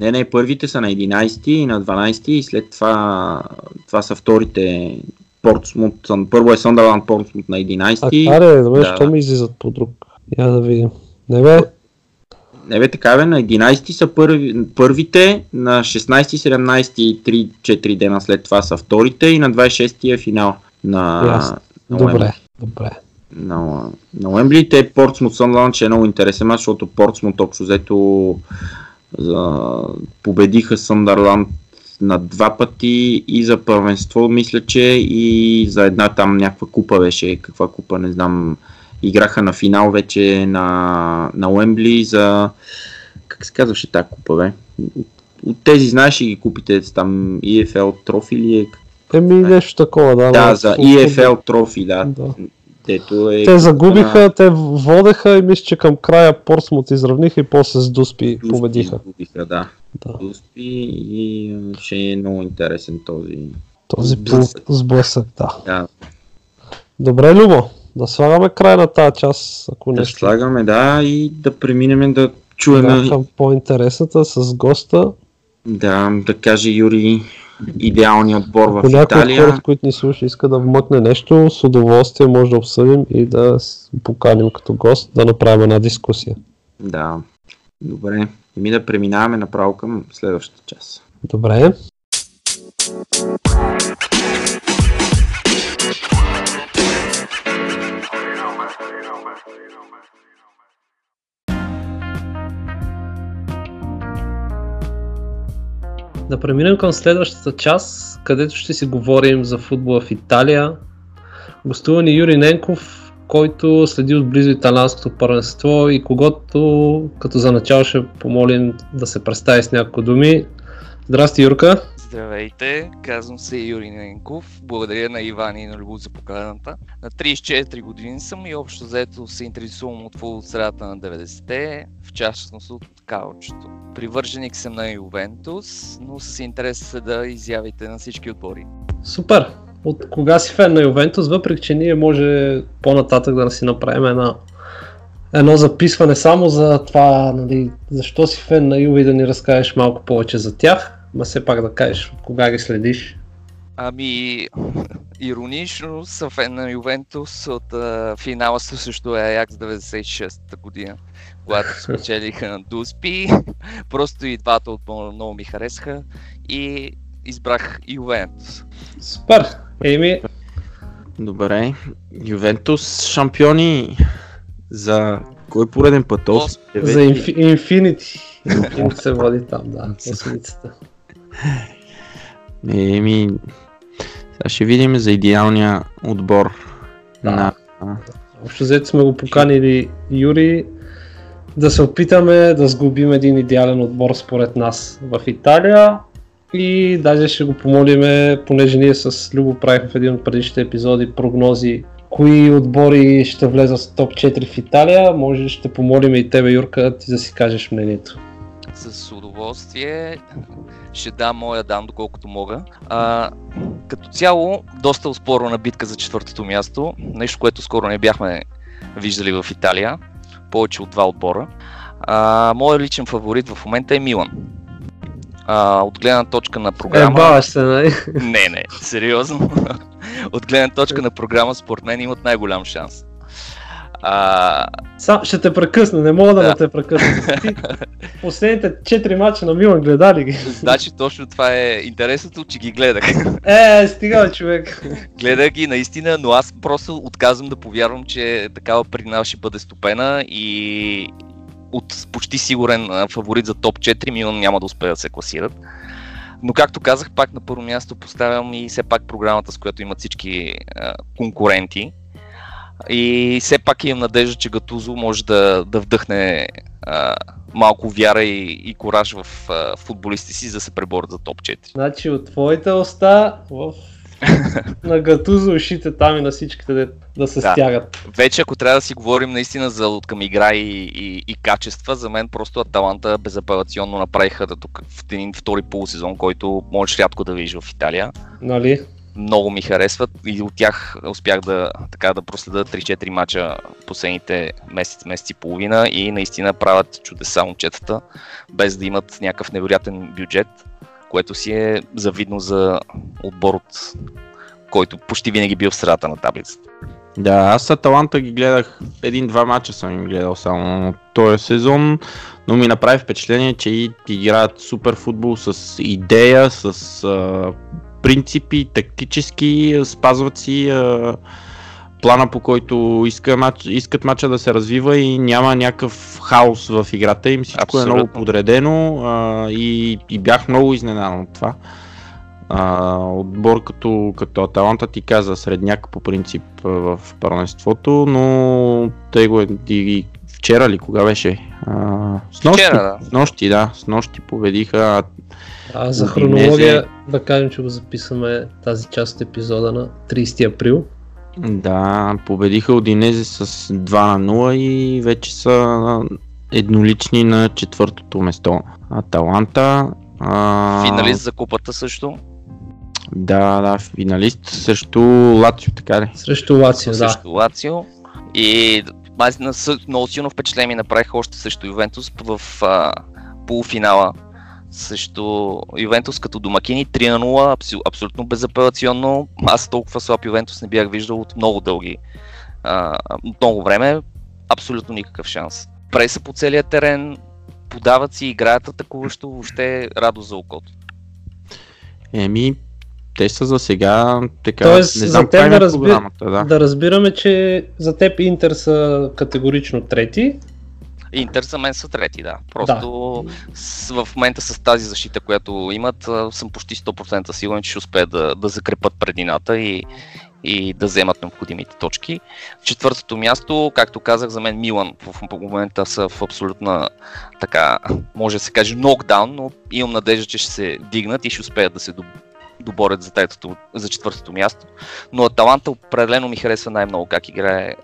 Не, не, първите са на 11 и на 12 и след това, това са вторите Портсмут. Първо е Съндърланд Портсмут на А 11. каре, да, защо ми излизат по друг? Я да видим. Не бе, Не бе така бе, на 11 са първи, първите, на 16, 17 и 3-4 дена след това са вторите и на 26 е финал на, Ясно. добре, добре. На, на Уембли. Те Портсмут Съндърланд ще е много интересен мач, защото Портсмут общо взето за, победиха Съндърланд на два пъти и за първенство, мисля, че и за една там някаква купа беше, каква купа, не знам, играха на финал вече на, на Уембли за, как се казваше тази купа, бе? От тези, знаеш ли ги купите там EFL трофи ли е? Еми нещо такова, да. Да, за EFL трофи, да. Да. Дето е Те загубиха, на- те водеха и мисля, че към края Портсмут изравниха и после с Дуспи Дуспи победиха. Загубиха, да. Да. Дуспи и ще е много интересен този. Този Сблъсък. да. Да, Добре, Любо, да слагаме край на тази част, ако да не слагаме, да, и да преминем да чуем, да, към по-интересната с госта. да, да каже Юри идеалният отбор в Ако Италия. хората, които ни слуша, иска да вмъкне нещо, с удоволствие може да обсъдим и да поканим като гост да направим една дискусия. Да. Добре. Ми да преминаваме направо към следващата част. Добре. Да преминем към следващата част, където ще си говорим за футбола в Италия. Гостува ни Юрий Ненков, който следи отблизо италианското първенство и когото като за начало ще помолим да се представи с няколко думи. Здрасти, Юрка! Здравейте, казвам се Юрий Ненков. Благодаря на Иван и на Любов за поканата. На 34 години съм и общо заето се интересувам от футбол средата на 90-те, в частност от каучето. Привърженик съм на Ювентус, но с интерес следа изявите на всички отбори. Супер! От кога си фен на Ювентус, въпреки че ние може по-нататък да си направим една, едно записване само за това, нали, защо си фен на Юве и да ни разкажеш малко повече за тях, ма все пак да кажеш от кога ги следиш. Ами, иронично съм фен на Ювентус от а, финала с- срещу Аякс 96-та година, когато [LAUGHS] спечелиха на Дуспи. Просто и двата отбора много ми харесаха и избрах Ювентус. Супер! Еми, Добре. Ювентус шампиони за кой пореден път? За Infinity. Infinity се води там, да, [LAUGHS] осмицата. [LAUGHS] Еми, сега ще видим за идеалния отбор Да. на... Общо взето сме го поканили Юри да се опитаме да сглобим един идеален отбор според нас в Италия и даже ще го помолиме, понеже ние с Любо правихме в един от предишните епизоди прогнози кои отбори ще влезат в топ 4 в Италия, може ще помолим и тебе Юрка ти да си кажеш мнението. С удоволствие ще дам моя дан, доколкото мога. А, като цяло, доста успорвана битка за четвъртото място. Нещо, което скоро не бяхме виждали в Италия. Повече от два отбора. А, моят личен фаворит в момента е Милан. А, от гледна точка на Е, програма... баваш се, нали? Не, не, сериозно. [LAUGHS] от гледна точка на програма, според мен имат най-голям шанс. А, Сам, ще те прекъсна, не мога да, Да. те прекъсна. Ти [LAUGHS] последните 4 мача на Милан гледали ги. значи точно това е интересното, че ги гледах. Е, стига бе, човек. Гледах ги наистина, но аз просто отказвам да повярвам, че такава преди нас ще бъде стопена и от почти сигурен фаворит за топ 4 Милан няма да успеят да се класират. Но както казах, пак на първо място поставям и все пак програмата, с която имат всички а, конкуренти. И все пак имам надежда, че Гатузо може да, да вдъхне а, малко вяра и, и кораж в а, футболисти си, за да се преборят за топ 4. Значи от твоите уста в... [LAUGHS] на Гатузо ушите там и на всичките да, да се Да. стягат. Вече ако трябва да си говорим наистина за от към игра и, и, и качества, за мен просто Аталанта безапелационно направиха да тук в един втори полусезон, който можеш рядко да видиш в Италия. Нали? Много ми харесват и от тях успях да, така, да проследа 3-4 мача последните месец, месец и половина и наистина правят чудеса момчетата, без да имат някакъв невероятен бюджет, което си е завидно за отбор от който почти винаги бил в средата на таблицата. Да, аз Аталанта ги гледах, един-два мача съм им гледал само този сезон, но ми направи впечатление, че и играят супер футбол с идея, с принципи, тактически, спазват си а, плана по който иска матч, искат матча да се развива и няма някакъв хаос в играта им, всичко е много Абсолютно. подредено а, и, и бях много изненадан от това. А, отбор като, като Аталанта ти каза средняк по принцип в първенството, но те го е и вчера ли, кога беше? А, с нощи, Вчера, да. с нощи, да, с нощи победиха. А за хронология да кажем, че го записваме тази част от епизода на 30 април. Да, победиха Одинезе с 2 на 0 и вече са еднолични на четвъртото место. Аталанта. А, Финалист за купата също. Да, да, финалист срещу Лацио, така ли? Срещу Лацио, да. срещу Лацио. И аз много силно впечатление ми направиха още срещу Ювентус в а, полуфинала срещу Ювентус като домакини 3 на 0, абсо- абсолютно безапелационно. Аз толкова слаб Ювентус не бях виждал от много дълги, а, много време. Абсолютно никакъв шанс. Преса по целия терен, подават си, играят атакуващо, въобще радост за окото. Еми, те са за сега така. Тоест, не за знам теб каква им да, е разби... да. да разбираме, че за теб Интер са категорично трети. Интер за мен са трети, да. Просто с, в момента с тази защита, която имат, съм почти 100% сигурен, че ще успеят да, да закрепат предината и, и да вземат необходимите точки. Четвъртото място, както казах, за мен Милан в момента са в абсолютна така, може да се каже нокдаун, но имам надежда, че ще се дигнат и ще успеят да се доб- доборят за, третото, за четвъртото място. Но Аталанта определено ми харесва най-много как играе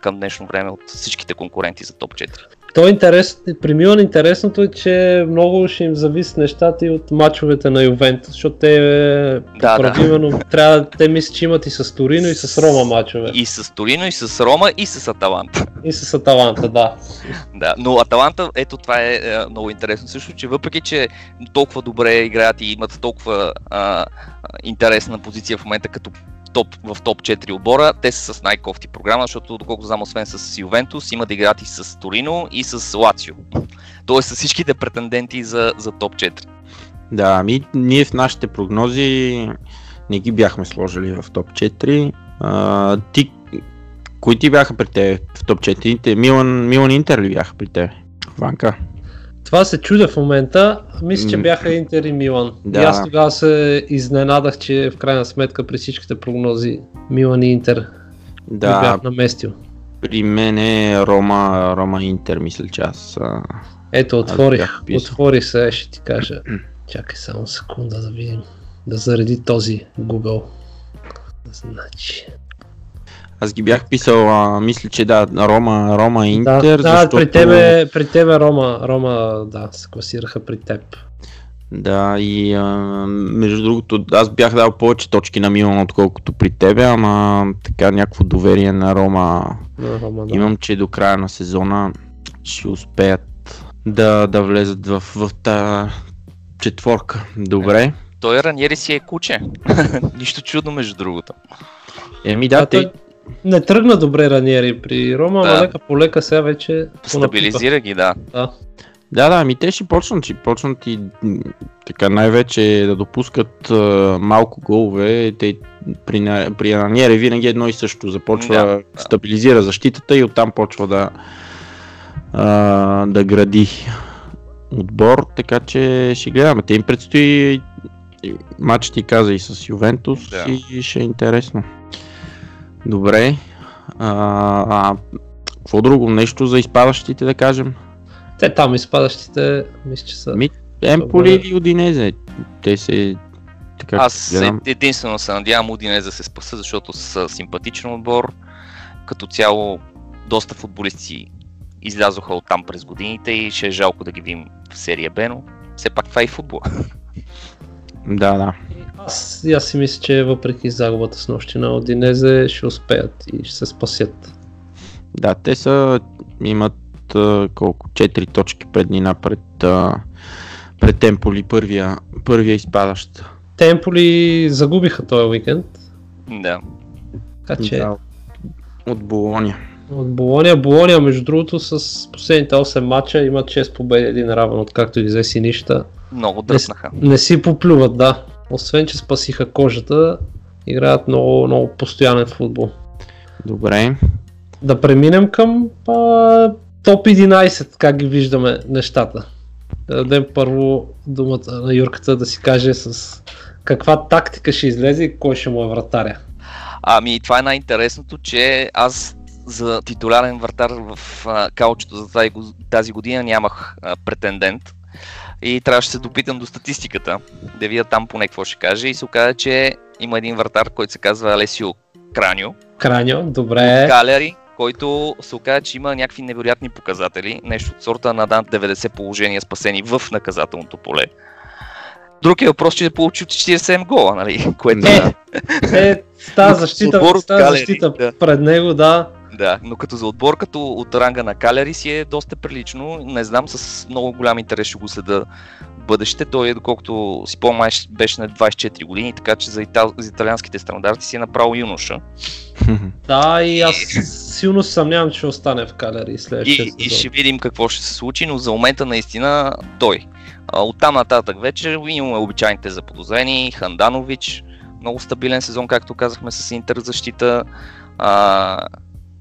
към днешно време от всичките конкуренти за топ 4. То е интерес, при Милан интересното е, че много ще им зависи нещата и от мачовете на Ювентус, защото те Да, да. [LAUGHS] трябва, те мислят, че имат и с Торино и с Рома мачове. И, с Торино, и с Рома, и с Аталанта. и с Аталанта, да. Да, но Аталанта, ето това е, е много интересно също, че въпреки, че толкова добре играят и имат толкова а, интересна позиция в момента като топ, в топ 4 отбора, те са с най-кофти програма, защото доколкото знам, освен с Ювентус, има да играят и с Торино и с Лацио. Тоест с всичките претенденти за, за топ 4. Да, ами ние в нашите прогнози не ги бяхме сложили в топ 4. А, ти, кои ти бяха при те в топ 4? Милан, Милан Интер ли бяха при те? Ванка. Това се чудя в момента. Мисля, че бяха Интер и Милан. Да. И аз тогава се изненадах, че в крайна сметка при всичките прогнози Милан и Интер да. бях наместил. при мен е Рома, Рома Интер, мисля, че аз. Ето, Аз отворих. бях писал. Отворих се, ще ти кажа. Чакай само секунда да видим. Да зареди този Google. Значи. Аз ги бях писал, а, мисля, че да, Рома, Рома Интер, да, да защото... при, тебе, при тебе Рома, Рома, да, се класираха при теб. Да, и а, между другото, аз бях дал повече точки на Милан, отколкото при тебе, ама така някакво доверие на Рома На Рома, да. имам, че до края на сезона ще успеят да, да влезат в, в та четворка. Добре. Той Раниери си е куче. [LAUGHS] Нищо чудно между другото. Еми да, А те, той не тръгна добре Раниери при Рома, Да. ама лека по лека сега вече. Стабилизира ги, да. Да. Да, да, ми те ще почнат, ще почнат и така най-вече да допускат а, малко голове. Те при, при Ананиере винаги едно и също. Започва Да, да, стабилизира защитата и оттам почва да, а, да гради отбор, така че ще гледаме. Те им предстои матч ти каза и с Ювентус Да. и ще е интересно. Добре. А, а, какво друго? Нещо за изпадащите да кажем? Те там изпадащите, мисля, че са. Ми, Емполи или Удинезе? Те се... Така, Аз гледам. единствено се надявам Удинез да се спаса, защото са симпатичен отбор. Като цяло доста футболисти излязоха от там през годините и ще е жалко да ги видим в серия Б, но все пак това е и футбол. Да, да. Аз, аз си мисля, че въпреки загубата с нощи на Одинезе ще успеят и ще се спасят. Да, те са... имат а, колко? 4 точки преднина пред, а, пред Емполи, първия, първия изпадащ. Темполи загубиха този уикенд, да. така че Да, от Болония. от Болония. Болония, между другото, с последните 8 мача имат 6 победи, един равен, откакто ги взе си нища. Много дръпнаха. Не си поплюват, да. Освен, че спасиха кожата, играят много, много постоянен футбол. Добре. Да преминем към а, топ 11, как ги виждаме нещата. Да дадем първо думата на Юрката да си каже с каква тактика ще излезе и кой ще му е вратаря. Ами това е най-интересното, че аз за титулярен вратар в а, каучето за тази, го- тази година нямах а, претендент и трябваше да се допитам до статистиката, да видя там поне какво ще каже и се оказа, че има един вратар, който се казва Алесио Краньо, Краньо, добре. Галери, който се оказа, че има някакви невероятни показатели, нещо от сорта на над 90 положения спасени в наказателното поле. Друг е въпрос, че е получил 47 гола, нали? [LAUGHS] Което Е, е, с тази [LAUGHS] защита, от тази защита да. пред него, да. Да, но като за отбор, като от ранга на Калери си е доста прилично. Не знам, с много голям интерес ще го следа бъдеще. Той, доколкото си по беше на 24 години, така че за, итал... за италианските стандарти си е направо юноша. [LAUGHS] Да, и аз силно се съмнявам, че ще остане в Калери следващия И, и ще видим какво ще се случи, но за момента наистина той. А, Оттам нататък вече имаме обичайните заподозрени, Ханданович, много стабилен сезон, както казахме с Интер защита. А,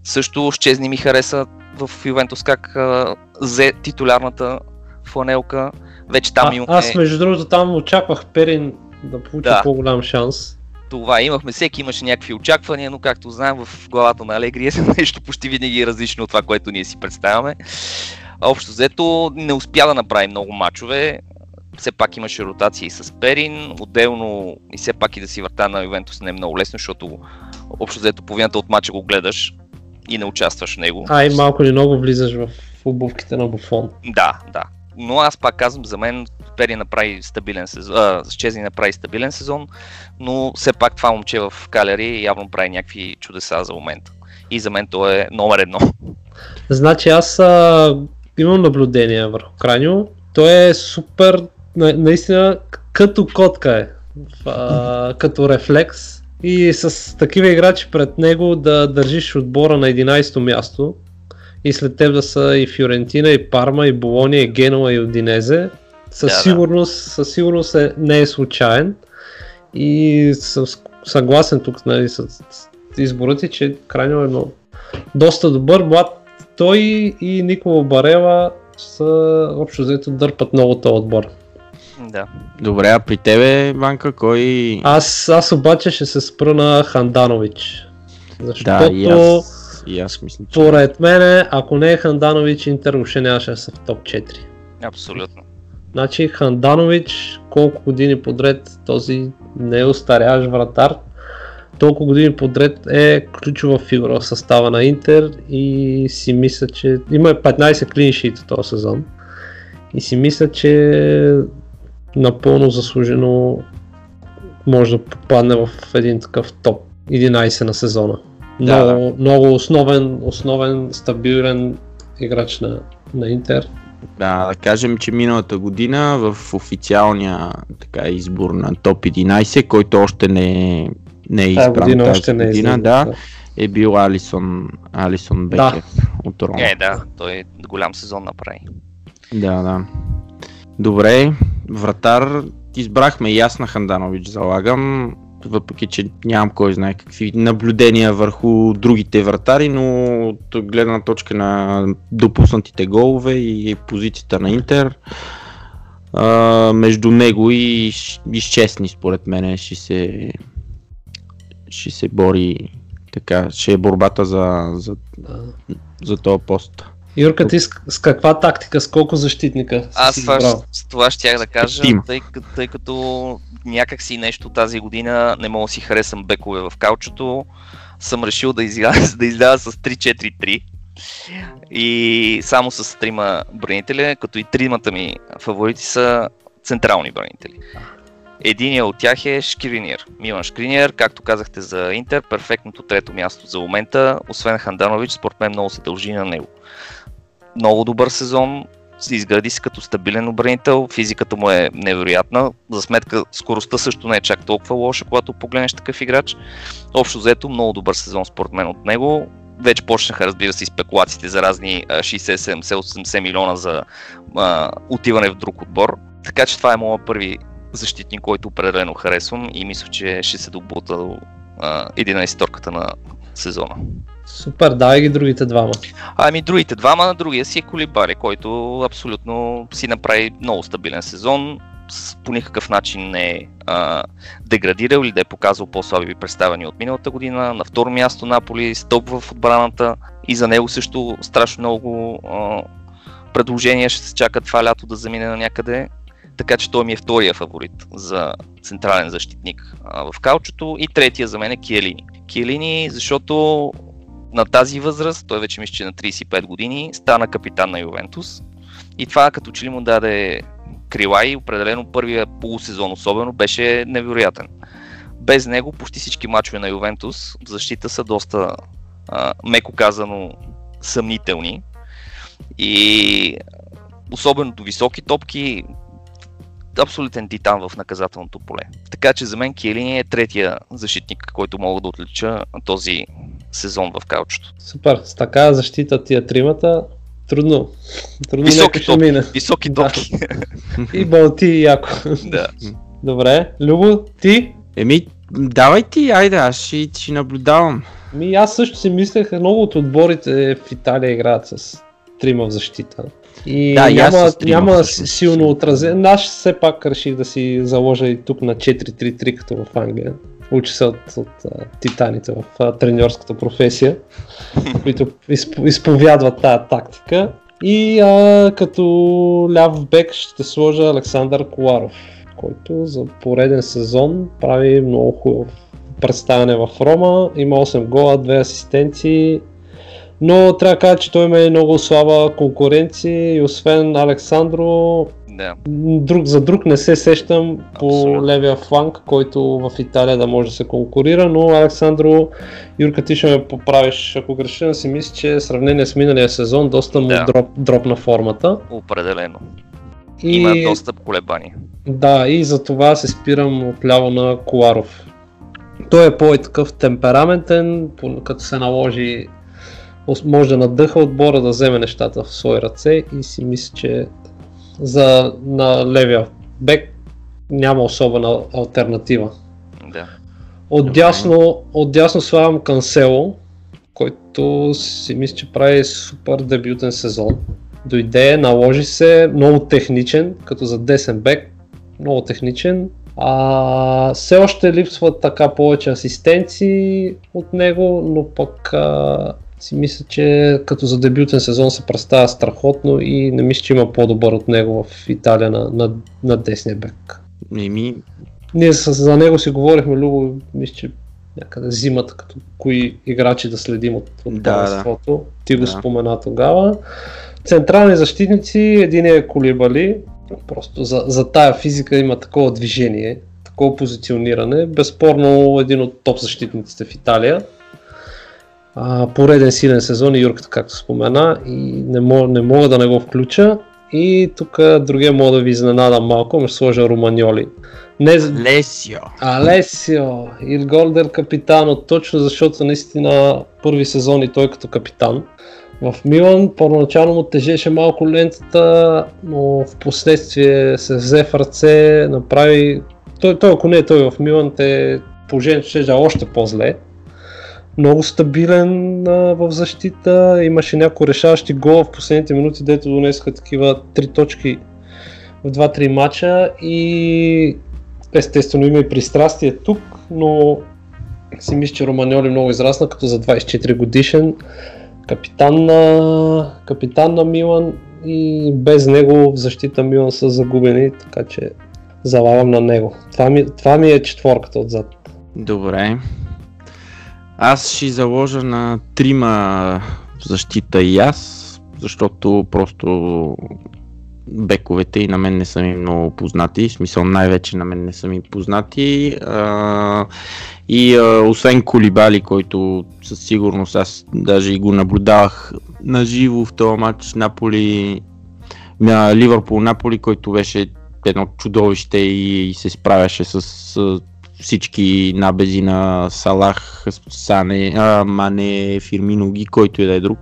също Щезни ми хареса в Ювентус как а, взе титулярната фланелка. Вече там а. Аз между другото там очаквах Перин да получи Да. по-голям шанс. това имахме, всеки имаше някакви очаквания, но както знаем в главата на Алегри е [LAUGHS] нещо почти винаги различно от това, което ние си представяме. Общо взето не успя да направи много мачове, все пак имаше ротации с Перин, отделно и все пак и да си върта на Ювентус не е много лесно, защото общо взето половината от мача го гледаш и не участваш в него. А, и малко или много влизаш в обувките на Буфон. Да, да. Но аз пак казвам, за мен Пери направи стабилен сезон, а, Чези направи стабилен сезон, но все пак това момче в Калери явно прави някакви чудеса за момента. И за мен то е номер едно. Значи аз а, имам наблюдение върху Краньо. Той е супер, на, наистина като котка е. А, като рефлекс. И с такива играчи пред него да държиш отбора на 11-то място. И след теб да са и Фиорентина, и Парма, и Болония, и Генуа, и Одинезе. Със Да, да. сигурност, със сигурност е, не е случайен. И съм съгласен тук нали, с, с ти, че крайно е доста добър. Млад той и Никола Барела са общо взето дърпат много този отбор. Да. Добре, а при тебе, Ванка, кой... Аз, аз обаче ще се спра на Ханданович. Защото да, и аз, и аз мисля, че... според мен, ако не е Ханданович, Интер въобще нямаше да са в топ 4. Абсолютно. Значи Ханданович колко години подред този неостарящ вратар, толкова години подред е ключова фигура в състава на Интер и си мисля, че има 15 клиншита този сезон и си мисля, че напълно заслужено може да попадне в един такъв топ 11 на сезона. Да, много, много основен, основен, стабилен играч на, на Интер. Да, да кажем, че миналата година в официалния така, избор на топ 11, който още не е, не е избран година тази още не е година, да, да. е бил Алисон, Алисон Да. Бекер от Рома. Е, да, той голям сезон направи. Да, да. Добре, вратар, избрахме и аз на Ханданович залагам, въпреки че нямам кой знае какви наблюдения върху другите вратари, но от гледна точка на допуснатите голове и позицията на Интер, а, между него и, и Щесни според мен ще се, ще се бори така, ще е борбата за, за, за този пост. Юрка, ти с, с каква тактика, с колко защитника Аз това, с това щях да кажа, тъй, тъй като някак си нещо тази година не мога да си харесам бекове в каучето, съм решил да изляза, [LAUGHS] да изляза с 3-4-3 и само с трима бранители, като и тримата ми фаворити са централни бранители. Единият от тях е Шкринир. Милан Шкринир, както казахте за Интер, перфектното трето място за момента, освен Ханданович, според мен много се дължи на него. Много добър сезон, се изгради се като стабилен обранител, физиката му е невероятна, за сметка скоростта също не е чак толкова лоша, когато погледнеш такъв играч. Общо взето много добър сезон според мен от него. Вече почнаха, разбира се, спекулациите за разни а, 60, 70, 80 милиона за а, отиване в друг отбор. Така че това е моят първи защитник, който определено харесвам и мисля, че ще се добута до а, 11-торката на сезона. Супер, давай ги другите двама. Ами другите двама, другия си е Колибари, който абсолютно си направи много стабилен сезон. По никакъв начин не е а, деградирал или да е показал по-слаби представяния от миналата година. На второ място Наполи, стоп в отбраната и за него също страшно много а, предложения ще се чакат това лято да замине на някъде. Така че той ми е втория фаворит за централен защитник а, в каучото. И третия за мен е Киелини. Киелини, защото на тази възраст, той вече мисля, че е на 35 години, стана капитан на Ювентус. И това като че ли му даде крила и определено първия полусезон особено беше невероятен. Без него почти всички мачове на Ювентус защита са доста а, меко казано съмнителни. И особено до високи топки, абсолютен титан в наказателното поле. Така че за мен Киелини е третия защитник, който мога да отлича този сезон в каучото. Супер, с така защита тия тримата, трудно. Трудно Високи ще топки. мине. Високи Да. топки. И балти и яко. да. Добре, Любо, ти? Еми, давай ти, айде, аз ще, ще наблюдавам. Ми, аз също си мислех, много от отборите в Италия играят с трима в защита. И Да, и няма, трима няма всъщност. силно отразен. Аз все пак реших да си заложа и тук на 4-3-3 като в Англия. Учи се от, от а, титаните в а, треньорската професия, [LAUGHS] които изп, изповядват тая тактика. И а, като ляв бек ще сложа Александър Коларов, който за пореден сезон прави много хубав представяне в Рома. Има 8 гола, 2 асистенции. Но трябва да кажа, че той има и много слаба конкуренция и освен Александро, да. друг, за друг не се сещам по Абсолютно. левия фланг, който в Италия да може да се конкурира, но Александро, Юрка ти ще ме поправиш, ако греша, си мисля, че в сравнение с миналия сезон доста му Да. дроп, дропна формата. Определено. И, Има доста колебания. Да, и за това се спирам отляво на Коларов. Той е по-такъв темпераментен, по- като се наложи, може да надъха отбора, да вземе нещата в свои ръце и си мисля, че за на левия бек няма особена альтернатива. Да. Отдясно, отдясно слагам Кансело, който си мисля, че прави супер дебютен сезон. Дойде, наложи се, много техничен, като за десен бек, много техничен. А, все още липсват така повече асистенции от него, но пък а, си мисля, че като за дебютен сезон се представя страхотно и не мисля, че има по-добър от него в Италия на, на, на десния бек. Еми, Ние с, за него си говорихме, Любо, мисля, че някъде зимата, като кои играчи да следим от, от Да, първенството. Ти го Да. спомена тогава. Централни защитници, един е Колибали. Просто за, за тая физика има такова движение, такова позициониране. Безспорно един от топ защитниците в Италия. А, пореден силен сезон и Юрката, както спомена, и не мога, не мога да не го включа. И тук другия мога да ви изненадам малко, ще сложа Романьоли. Не, Лесио. Алесио, Il Golden Капитано, точно защото наистина първи сезон и той като капитан. В Милан първоначално му тежеше малко лентата, но в последствие се взе в ръце, направи... Той, той ако не е той в Милан, те положението ще е още по-зле. Много стабилен а, в защита, имаше някои решаващи гола в последните минути, дето донесаха такива три точки в 2-3 мача и естествено има и пристрастие тук, но си мисля, че Романьоли много израсна, като за 24 годишен капитан на, капитан на Милан и без него в защита Милан са загубени, така че залагам на него. Това ми, това ми е четворката отзад. Добре. Аз ще заложа на трима защита и аз, защото просто бековете и на мен не са ми много познати, в смисъл най-вече на мен не са ми познати. А, и а, освен Колибали, който със сигурност аз даже и го наблюдавах на живо в този матч Наполи, на Ливърпул Наполи, който беше едно чудовище и, и се справяше с всички набези на Салах, Сане, а, Мане, Фирмино ги, който и да е друг.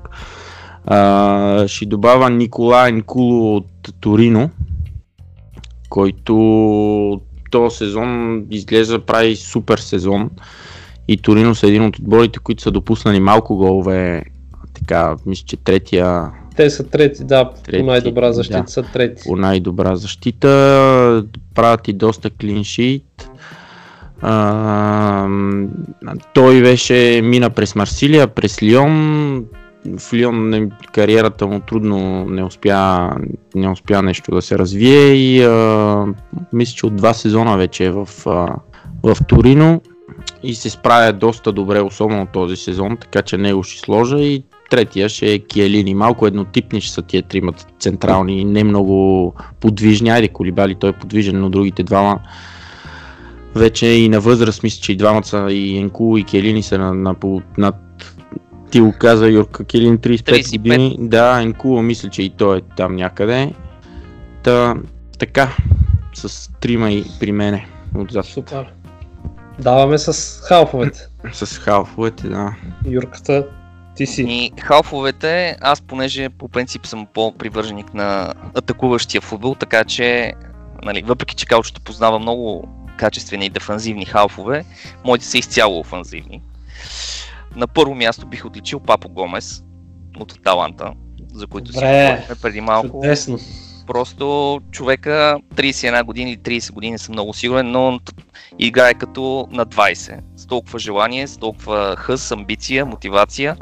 А, ще добавя Никола Нкуло от Торино, който този сезон изглежда прави супер сезон и Торино са един от отборите, които са допуснали малко голове. Така, мисля, че третия Те са трети, да, Трети, по най-добра защита да. са трети. по най-добра защита, правят и доста клиншит. Той беше, мина през Марсилия, през Лион. В Лион кариерата му трудно не успя, не успя нещо да се развие и а, мисля, че от два сезона вече е в, а, в Торино и се справя доста добре, особено този сезон, така че него ще сложа и третия ще е Киелини. Малко еднотипни ще са тия тримата централни, не много подвижни. Айде Колибали, той е подвижен, но другите двама вече и на възраст, мисля, че и двамата са и Енку и Келини са на, на, по- над Ти го каза Юрка Килин, 35 35. години. Да, Енкула мисля, че и той е там някъде. Та, така, с трима и при мене отзад. Супер. Даваме с халфовете. С халфовете, да. Юрката, ти си. И халфовете, аз понеже по принцип съм по-привърженик на атакуващия футбол, така че, нали, въпреки че Калчето познава много качествени и дефанзивни халфове, моите са изцяло офанзивни. На първо място бих отличил Папо Гомес от Таланта, за които си Добре. говорихме преди малко. Чудесно. Просто човека 31 години или 30 години съм много сигурен, но играе като на 20. С толкова желание, с толкова хъс, амбиция, мотивация.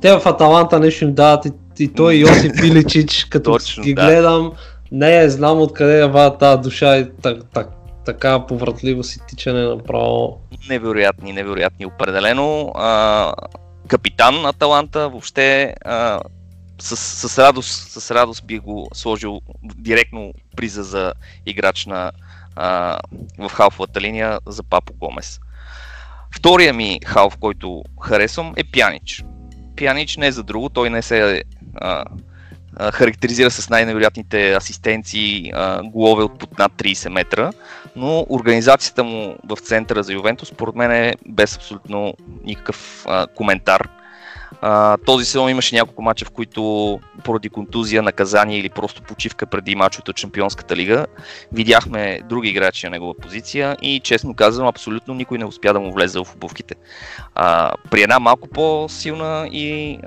Те в Аталанта нещо им дават и, и той и Йосип [LAUGHS] Иличич, като Точно, ги да. гледам, не знам откъде е тази душа и так, так, така повратливост и тичане направо. Невероятни, невероятни определено. А, капитан Таланта, въобще а, с, с, радост, с радост би го сложил директно приза за играч на, а, в халфовата линия за Папо Гомес. Втория ми халф, който харесвам е Пянич. Пянич не е за друго, той не се а, характеризира с най-невероятните асистенции, а, голове от под над 30 метра, но организацията му в центъра за Ювентус според мен е без абсолютно никакъв коментар. Този сезон имаше няколко мача, в които поради контузия, наказание или просто почивка преди мачовете от Шампионската лига, видяхме други играчи на негова позиция и честно казвам, абсолютно никой не успя да му влезе в обувките. При една малко по-силна и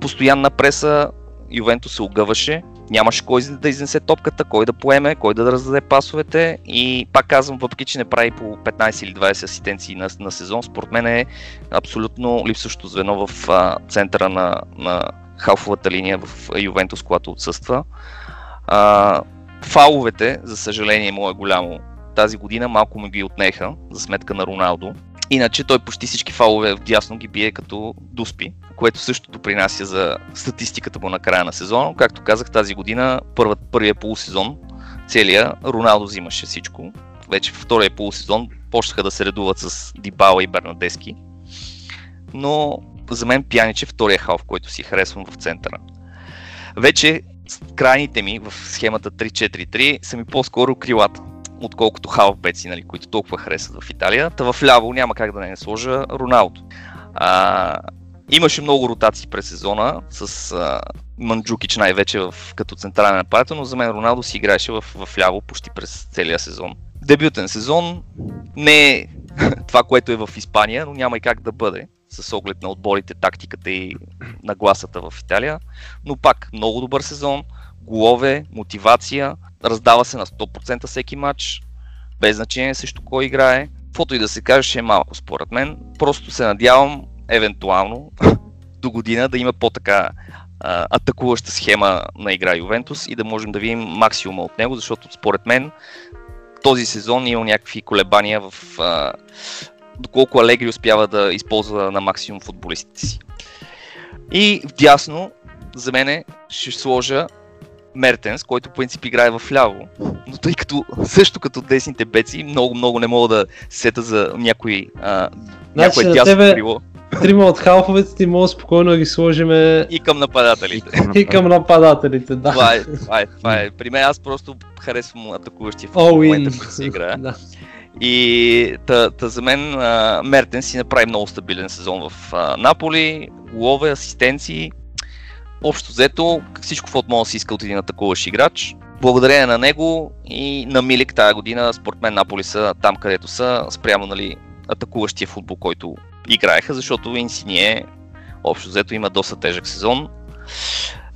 постоянна преса Ювентус се огъваше, нямаше кой да изнесе топката, кой да поеме, кой да раздаде пасовете и пак казвам, въпреки че не прави по 15 или 20 асистенции на, на сезон, според мен е абсолютно липсващо звено в а, центъра на, на халфовата линия в Ювентус, когато отсъства. А, фаловете, за съжаление, му е голямо тази година, малко му ги отнеха за сметка на Роналдо. Иначе той почти всички фалове в дясно ги бие като дуспи, което също допринася за статистиката му на края на сезона. Както казах, тази година, първа, първия полусезон, целия, Роналдо взимаше всичко. Вече втория полусезон почнаха да се редуват с Дибала и Бернадески. Но за мен Пянич е втория халф, който си харесвам в центъра. Вече крайните ми в схемата 3-4-3 са ми по-скоро крилата отколкото халфбеци, нали, които толкова харесват в Италия. Та в ляво няма как да не сложа Роналдо. А, имаше много ротации през сезона с а, Манджукич най-вече в, като централен нападател, но за мен Роналдо си играеше в, в ляво почти през целия сезон. Дебютен сезон не е [LAUGHS] това, което е в Испания, но няма и как да бъде с оглед на отборите, тактиката и нагласата в Италия. Но пак много добър сезон, голове, мотивация, раздава се на 100% всеки матч, без значение срещу кой играе. Каквото и да се каже, ще е малко според мен. Просто се надявам, евентуално, [LAUGHS] до година да има по-така а, атакуваща схема на игра Ювентус и да можем да видим максимума от него, защото според мен този сезон има някакви колебания в а, доколко Алегри успява да използва на максимум футболистите си. И вдясно, за мен ще сложа Мертенс, който по принцип играе в ляво. Но тъй като също като десните беци, много, много не мога да сета за някой, а, някое на дясно тебе- крило Трима от халфовете ти мога спокойно да ги сложиме и към нападателите. и към нападателите, да. Това е, това е, това е. При мен аз просто харесвам атакуващия в момента, който си играе. [LAUGHS] Да. И та, та за мен а, Мертен си направи много стабилен сезон в а, Наполи, голове, асистенции. Общо взето, всичко в да си иска от един атакуващ играч. Благодарение на него и на Милик тази година, според мен Наполи са там където са, спрямо нали, атакуващия футбол, който играеха, защото Инсиние общо взето има доста тежък сезон.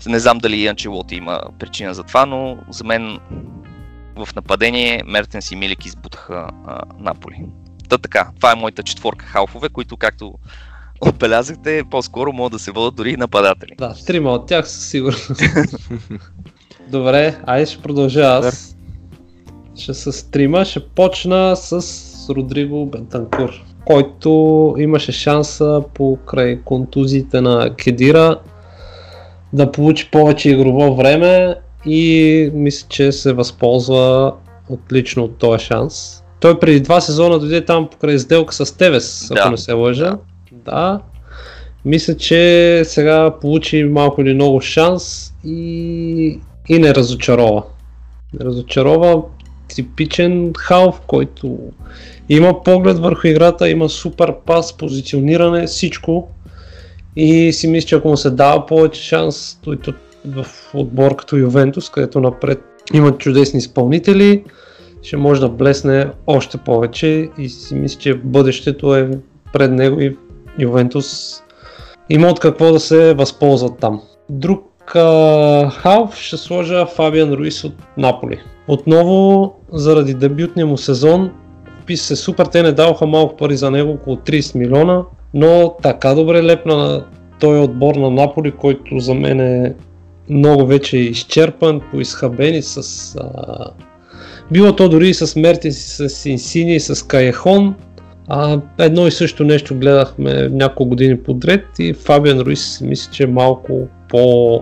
Не знам дали Анчелоти има причина за това, но за мен в нападение Мертенс и Милик избутаха а, Наполи. Та така, това е моята четворка халфове, които както отбелязахте, по-скоро могат да се водят дори и нападатели. Да, трима от тях със сигурност. [LAUGHS] Добре, айде ще продължа аз. Ще с трима, ще почна с Родриго Бентанкур, който имаше шанса покрай контузиите на Кедира да получи повече игрово време и мисля, че се възползва отлично от този шанс. Той преди два сезона дойде там покрай сделка с Тевес, ако Да, не се лъжа. Да. Мисля, че сега получи малко или много шанс и, и не разочарова. Не разочарова типичен халф, който има поглед върху играта, има супер пас, позициониране, всичко. И си мисля, че ако му се дава повече шанс, той в отбор като Ювентус, където напред имат чудесни изпълнители, ще може да блесне още повече и си мисля, че бъдещето е пред него и Ювентус има от какво да се възползват там. Друг а, халф ще сложа Фабиан Руис от Наполи. Отново, заради дебютния му сезон, писа се супер, те не даваха малко пари за него, около 30 милиона, но така добре лепна на този отбор на Наполи, който за мен е много вече изчерпан, поизхабени с... А... Било то дори и с Мертинс, с Инсини, с Каехон. А, едно и също нещо гледахме няколко години подред и Фабиан Руис мисля, че е малко по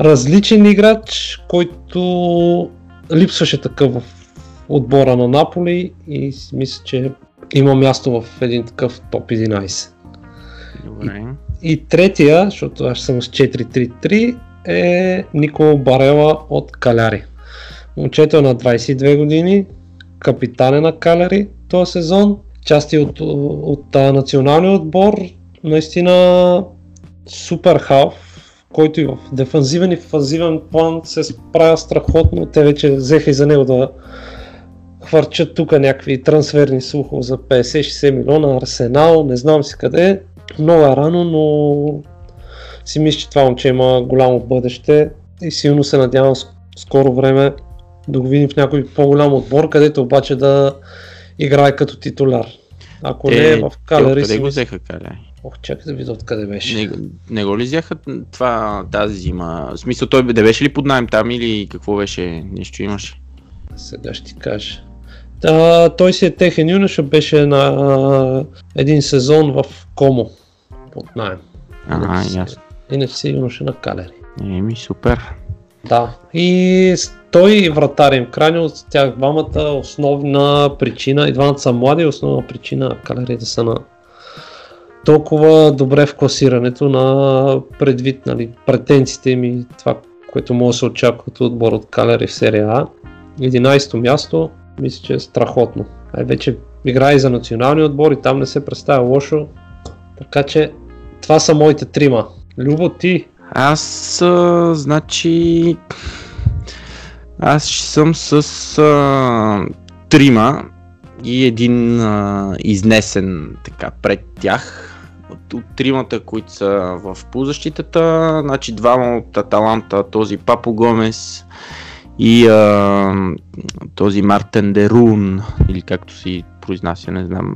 различен играч, който липсваше такъв в отбора на Наполи и мисля, че има място в един такъв топ 11. Добре. И, и третия, защото аз съм с 4-3-3, е Никола Барела от Каляри. Момчето е на 22 години, капитане на Каляри този сезон, части от, от, от националния отбор, наистина супер халф, който и в дефанзивен и фазивен план се справя страхотно. Те вече взеха и за него да хвърчат тук някакви трансферни слухове за 50-60 милиона, Арсенал, не знам си къде. Много е рано, но си мисля, че това момче има голямо бъдеще и силно се надявам скоро време да го видим в някой по-голям отбор, където обаче да играе като титуляр. Ако те, не е в Калери... Къде го взеха Калери? Ох, чакай да видя откъде беше. Не, не го ли взяха това тази зима? В смисъл той да беше ли под найем там или какво беше? Нещо имаше? Сега ще ти кажа. Да, той си е техен юноша, беше на а, един сезон в Комо под найем. Ага, ясно. Иначе си юноша на Калери. Еми, супер. Да. И той и вратар им крайни от тях двамата основна причина, и двамата са млади, основна причина Калери да са на толкова добре в класирането на предвид нали, претенциите им и това, което може да се очаква от отбор от Калери в серия А. 11-то място, мисля, че е страхотно. Ай вече играе за националния отбор и там не се представя лошо. Така че това са моите трима. Любо ти. Аз, а, значи... Аз съм с а, трима и един а, изнесен така пред тях. От, от тримата, които са в полузащитата, значи двама от Аталанта, този Папо Гомес и а, този Мартен Дерун, или както си произнася, не знам,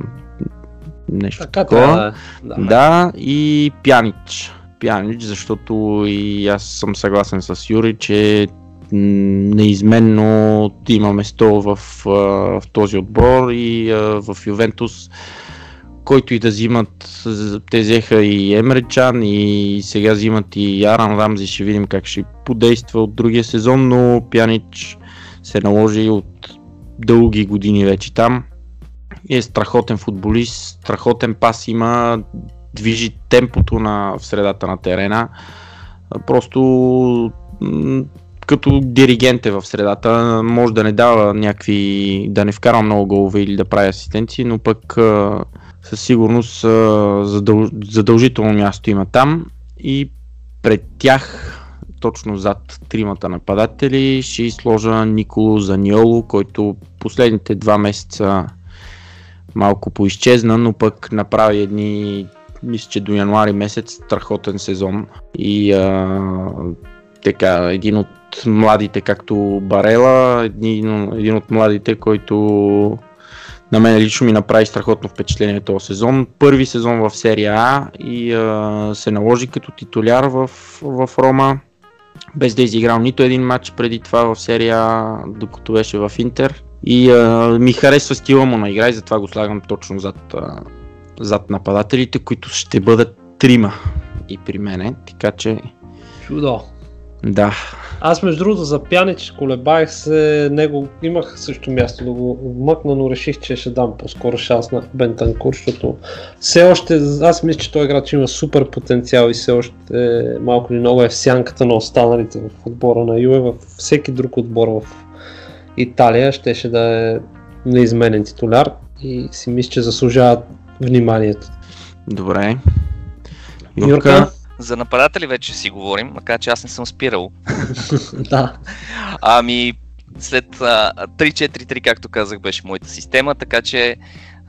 нещо така. такова. Да, да, да, и Пянич. Пянич, защото и аз съм съгласен с Юри, че неизменно има место в, в този отбор и в Ювентус, който и да взимат, те взеха и Емречан и сега взимат и Аран Рамзи, ще видим как ще подейства от другия сезон, но Пянич се наложи от дълги години вече там. Е страхотен футболист, страхотен пас има, движи темпото на, в средата на терена. Просто като диригент е в средата, може да не дава някакви, да не вкара много голове или да прави асистенции, но пък със сигурност задължително място има там. И пред тях точно зад тримата нападатели ще изложа Николо Заниоло, който последните два месеца малко поизчезна, но пък направи едни мисля, че до януари месец страхотен сезон. И а, така, един от младите, както Барела, един, един от младите, който на мен лично ми направи страхотно впечатление този сезон. Първи сезон в серия А и а, се наложи като титуляр в, в Рома, без да е изиграл нито един матч преди това в серия А, докато беше в Интер. И а, ми харесва стила му на игра и затова го слагам точно зад, а, зад нападателите, които ще бъдат трима и при мене, така че... Чудо. Да. Аз между другото за Пянич колебаех се, него имах също място да го вмъкна, но реших, че ще дам по-скоро шанс на Бентанкур, защото все още, аз мисля, че той играч има супер потенциал и все още малко или много е в сянката на останалите в отбора на Юе, във всеки друг отбор в Италия щеше да е неизменен титуляр и си мисля, че заслужава вниманието. Добре. Юрка? Юрка, За нападатели вече си говорим, макар че аз не съм спирал. [LAUGHS] да. Ами, след а, 3-4-3, както казах, беше моята система, така че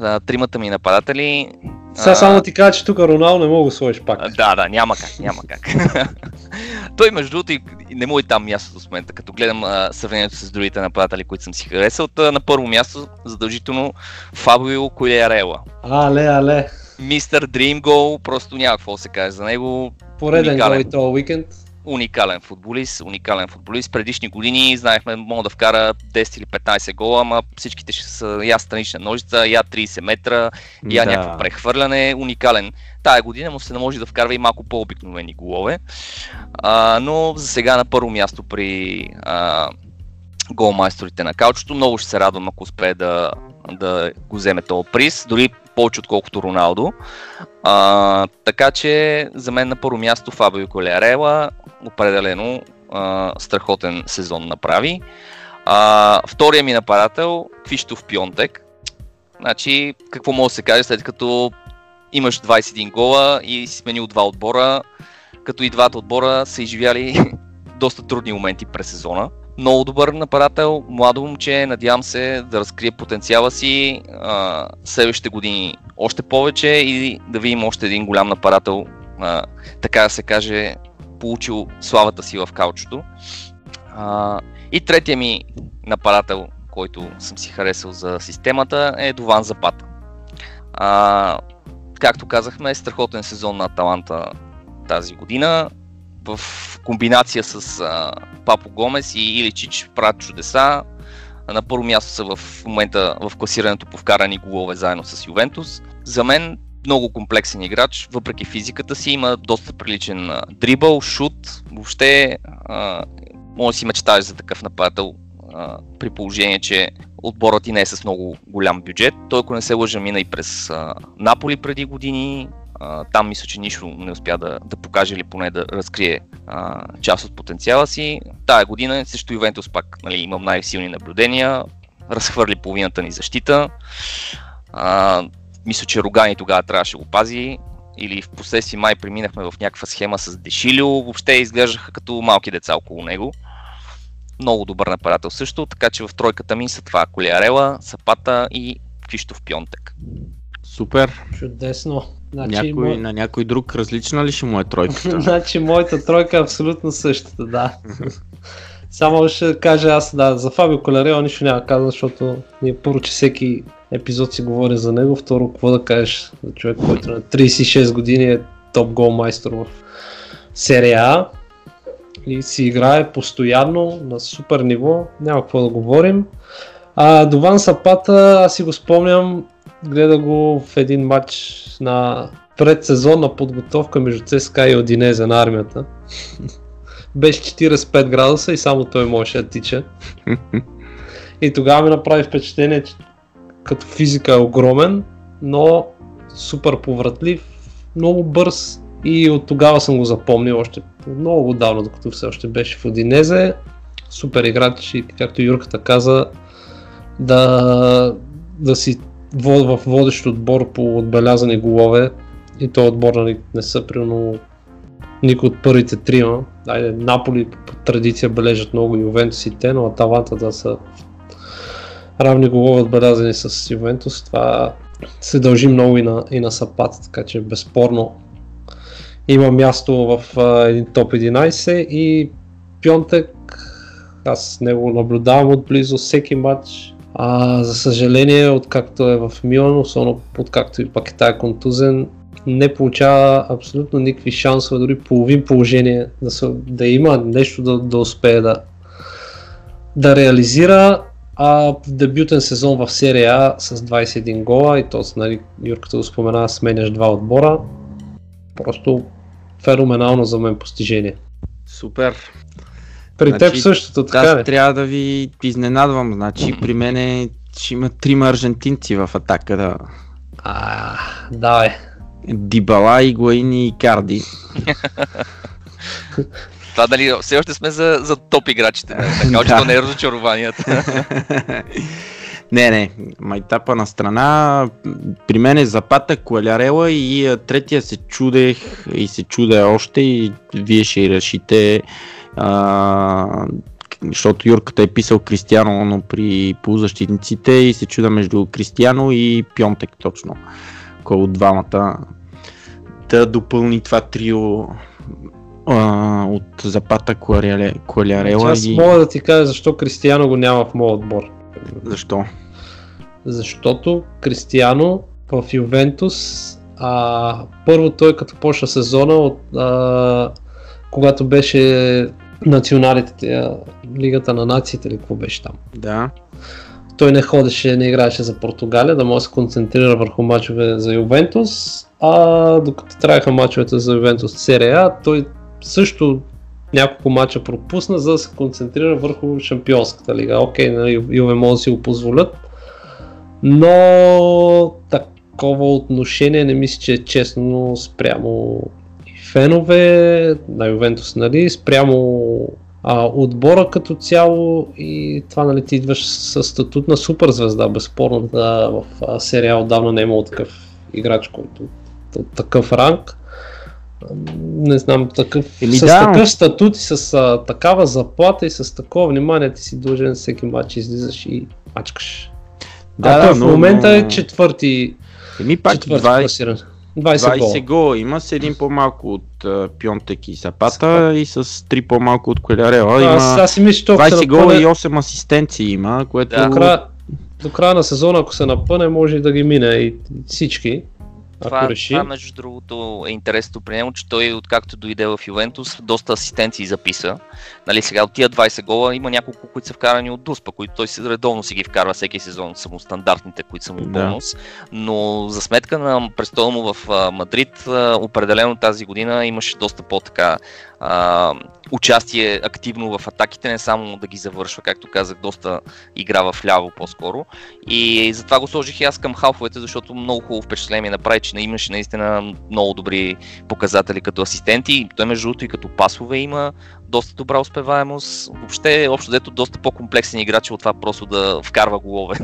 а, тримата ми нападатели. Сега а, само ти кажа, че тук Роналдо не мога да сложиш пак. а, Да, да, няма как, няма как. [LAUGHS] Той, между другото, и- и не му е там мястото с момента, като гледам а, сравнението с другите нападатели, които съм си харесал. Та, на първо място, задължително, Фабио Куярела. Але, але. Мистер Дрим Гол, просто няма какво да се каже за него. Пореден гол Уникален. и този уикенд. уникален футболист, уникален футболист. Предишни години знаехме, мога да вкара 10 или 15 гола, ама всичките ще са я странична ножица, я 30 метра, я Да. някакво прехвърляне, уникален. Тая година му се наложи да вкарва и малко по-обикновени голове, а, но за сега на първо място при а, голмайсторите на каучето. Много ще се радвам, ако успее да, да го вземе този приз, дори повече отколкото Роналдо. А, така че за мен на първо място Фабио Колярела определено а, страхотен сезон направи. А, втория ми нападател Квиштов Пионтек. Значи, какво може да се каже след като имаш 21 гола и си сменил два отбора, като и двата отбора са изживяли [LAUGHS] доста трудни моменти през сезона. Много добър нападател, младо момче, надявам се да разкрие потенциала си а, следващите години още повече и да видим още един голям нападател, а, така да се каже, получил славата си в каучото. А, и третия ми нападател, който съм си харесал за системата е Дован Запата. А, както казахме, страхотен сезон на Аталанта тази година. В комбинация с а, Папо Гомес и Иличич правят чудеса. На първо място са в момента в класирането по вкарани голове заедно с Ювентус. За мен много комплексен играч, въпреки физиката си, има доста приличен а, дрибъл, шут. Въобще а, може да си мечтаеш за такъв нападател а, при положение, че отборът ти не е с много голям бюджет. Той, ако не се лъжа, мина и през а, Наполи преди години. А, там мисля, че нищо не успя да, да покаже или поне да разкрие а, част от потенциала си. Тая година също Ювентус пак нали, имам най-силни наблюдения. Разхвърли половината ни защита. А, мисля, че Рогани тогава трябваше да го пази. Или в последствие май преминахме в някаква схема с Дешилио. Въобще изглеждаха като малки деца около него. Много добър нападател също, така че в тройката ми са това Колиарела, Сапата и Криштоф Пионтек. Супер. Чудесно. Значи, Някой, мо... На някой друг различна ли ще му е тройката? [LAUGHS] значи моята тройка е абсолютно същата, да. [LAUGHS] Само ще кажа аз, да, за Фабио Колярел нищо няма да казвам, защото ние първо, че всеки епизод си говори за него, второ, какво да кажеш за човек, който на 36 години е топ гол майстор в серия А и си играе постоянно на супер ниво, няма какво да говорим. А Дован Сапата, аз си го спомням, гледа го в един матч на предсезонна подготовка между ЦСКА и Одинезе на армията. [LAUGHS] Беше 45 градуса и само той можеше да тича. [LAUGHS] И тогава ми направи впечатление, че като физика е огромен, но супер повратлив, много бърз и от тогава съм го запомнил още много давно, докато все още беше в Одинезе. Супер играч и както Юрката каза, да, да си в водещ отбор по отбелязани голове и то отбор не са примерно никой от първите трима. Айде, Наполи по традиция бележат много Ювентус и те, но Аталанта да са равни голове отбелязани с Ювентус. Това се дължи много и на, и на Сапат, така че безспорно има място в а, един топ 11 и Пьонтек, аз него наблюдавам отблизо всеки матч. А, за съжаление, откакто е в Милан, особено откакто и пак е тая контузен, не получава абсолютно никакви шансове, дори половин положение да, се, да има нещо да, да успее да, да реализира. А в дебютен сезон в серия А с 21 гола и то, нали, Юрката го спомена, сменяш два отбора. Просто феноменално за мен постижение. Супер. При Значи, теб същото, така Аз трябва да ви изненадвам. Значи при мен ще има трима аржентинци в атака. Да. А, давай. Дибала, Игуаин и Карди. [LAUGHS] Това дали все още сме за, за топ играчите. не? Така че [LAUGHS] Да. не е разочарованията. [LAUGHS] не, не, майтапа на страна. При мен е Запата, Куалярела и третия се чудех и се чудя още и вие ще и решите. А, защото Юрката е писал Кристиано, но при полузащитниците и се чуда между Кристиано и Пьонтек точно. Кой от двамата да допълни това трио а, от Запата, Куалярела, Куалярела Аз и... мога да ти кажа защо Кристияно го няма в моят отбор. Защо? Защото Кристияно в Ювентус, а, първо той като почна сезона, от, а, когато беше националите, тия, Лигата на нациите или какво беше там. Да. Той не ходеше, не играеше за Португалия, да може да се концентрира върху мачове за Ювентус, а докато траеха мачовете за Ювентус серия А, той също няколко мача пропусна, за да се концентрира върху Шампионската лига. Окей, на Юве могат да си го позволят, но такова отношение не мисля, че е честно спрямо фенове на Ювентус, нали, спрямо а, отбора като цяло и това нали ти идваш с статут на суперзвезда, безспорно да, в а, А отдавна не е имало такъв играч, който от такъв ранг. Не знам, такъв, Еми с да, такъв статут и с а, такава заплата и с такова внимание ти си дължен всеки матч излизаш и мачкаш. Да, а да, той в момента но- е четвърти, Еми пак четвърти 20, класиран. 20, 20 гола. Има с един по-малко от а, Пьонтек и Сапата и с 3 по-малко от Колярела. Има Аз, аз си мисля, че той, ако се 20 гола и 8 асистенции има, което... Да. до, края, до края на сезона, ако се напъне, може да ги мине и всички. Ако Това, реши. това, между другото, е интересното при него, че той, откакто дойде в Ювентус, доста асистенции записа. Нали, сега от тия 20 гола има няколко, които са вкарани от Дуспа, които той си редовно си ги вкарва всеки сезон, само стандартните, които са му Да. бонус. Но за сметка на престола му в Мадрид, определено тази година имаше доста по-така а, участие активно в атаките, не само да ги завършва, както казах, доста игра в ляво по-скоро. И затова го сложих и аз към халфовете, защото много хубаво впечатление ми направи, че имаше наистина много добри показатели като асистенти. Той между другото и като пасове има доста добра успеваемост. Въобще, общо дето, доста по-комплексен играч от това просто да вкарва голове.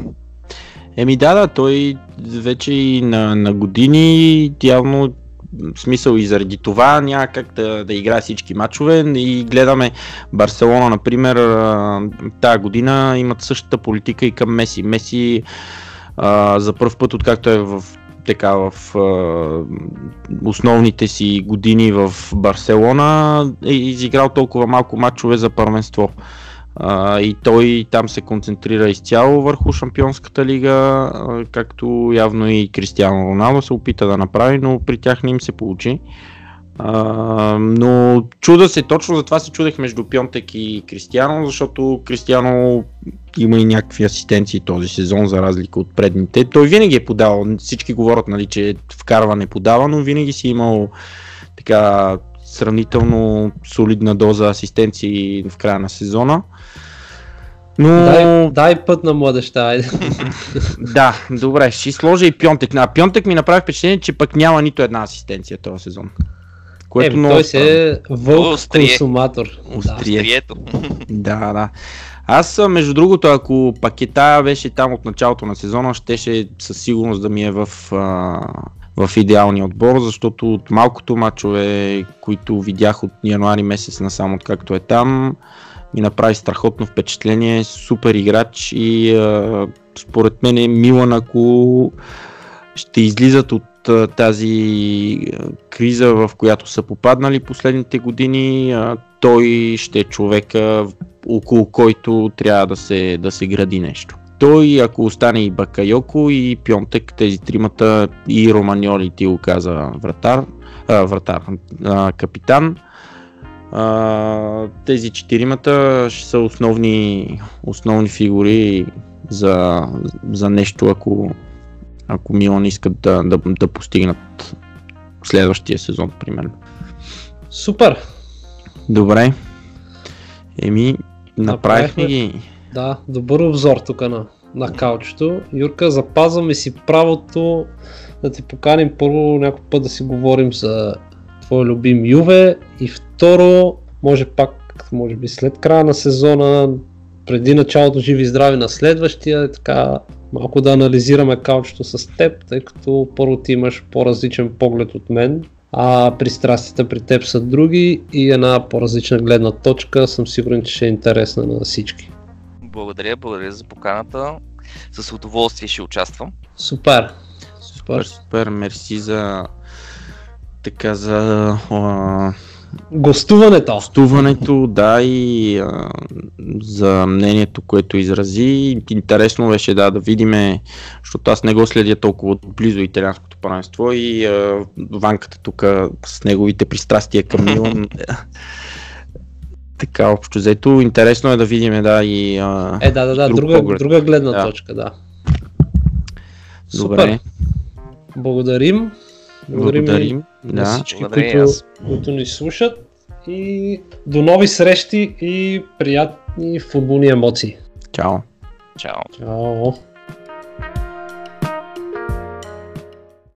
Еми да, да, той вече и на, на години явно смисъл и заради това няма как да, да играе всички матчове и гледаме Барселона, например, тая година имат същата политика и към Меси. Меси а, за първ път, откакто е в така в а, основните си години в Барселона е изиграл толкова малко матчове за първенство. А, и той там се концентрира изцяло върху Шампионската лига, а, както явно и Кристиано Роналдо се опита да направи, но при тях не им се получи. А, но чуда се, точно за това се чудех между Пьонтек и Кристиано, защото Кристиано има и някакви асистенции този сезон, за разлика от предните. Той винаги е подавал, всички говорят, нали, че вкарва не подава, но винаги си имал така сравнително солидна доза асистенции в края на сезона. Но Дай, дай път на младеща, айде. [LAUGHS] да, добре, ще сложа и Пьонтек. А Пьонтек ми направи впечатление, че пък няма нито една асистенция този сезон. Което Еми, много той се е вълк Острие. консуматор. Да. Острие. Острието. Да, да. Аз, между другото, ако пакета беше там от началото на сезона, щеше със сигурност да ми е в, а, в идеалния отбор, защото от малкото мачове, които видях от януари месец насам, откакто е там, ми направи страхотно впечатление, супер играч и а, според мен е Милан, ако ще излизат от а, тази криза, в която са попаднали последните години, а, той ще е човека, около който трябва да се, да се гради нещо. Той, ако остане и Бакайоко, и Пьонтек, тези тримата, и Романьоли, ти го каза вратар, а, вратар а, капитан, а, тези четиримата ще са основни, основни фигури за, за нещо, ако, ако Милан искат да, да, да постигнат следващия сезон, примерно. Супер. Добре. Еми, направихме Направихме. ги. Да, добър обзор тук на, на каучето. Юрка, запазваме си правото да ти поканим първо някой път да си говорим за твой любим Юве и второ, може пак, може би след края на сезона, преди началото живи и здрави на следващия, така малко да анализираме каучето с теб, тъй като първо ти имаш по-различен поглед от мен, а пристрастията при теб са други и една по-различна гледна точка съм сигурен, че ще е интересна на всички. Благодаря, благодаря за поканата. С удоволствие ще участвам. Супер. Супер, Супер. мерси за така за а, Гостуването. гостуването, да и а, за мнението, което изрази. Интересно беше да, да видиме, защото аз не го следя толкова близо италианското първенство и а, Ванката тук с неговите пристрастия към Милан. [LAUGHS] така, общо взето, интересно е да видиме, да, и а, Е, да, да, да, друг друга, поглед. друга гледна Да. точка, да. Добре, Супер. Благодарим. Благодарим, благодарим. на Да. всички, Благодаря и които, аз. които ни слушат. И до нови срещи и приятни футболни емоции. Чао. Чао. Чао!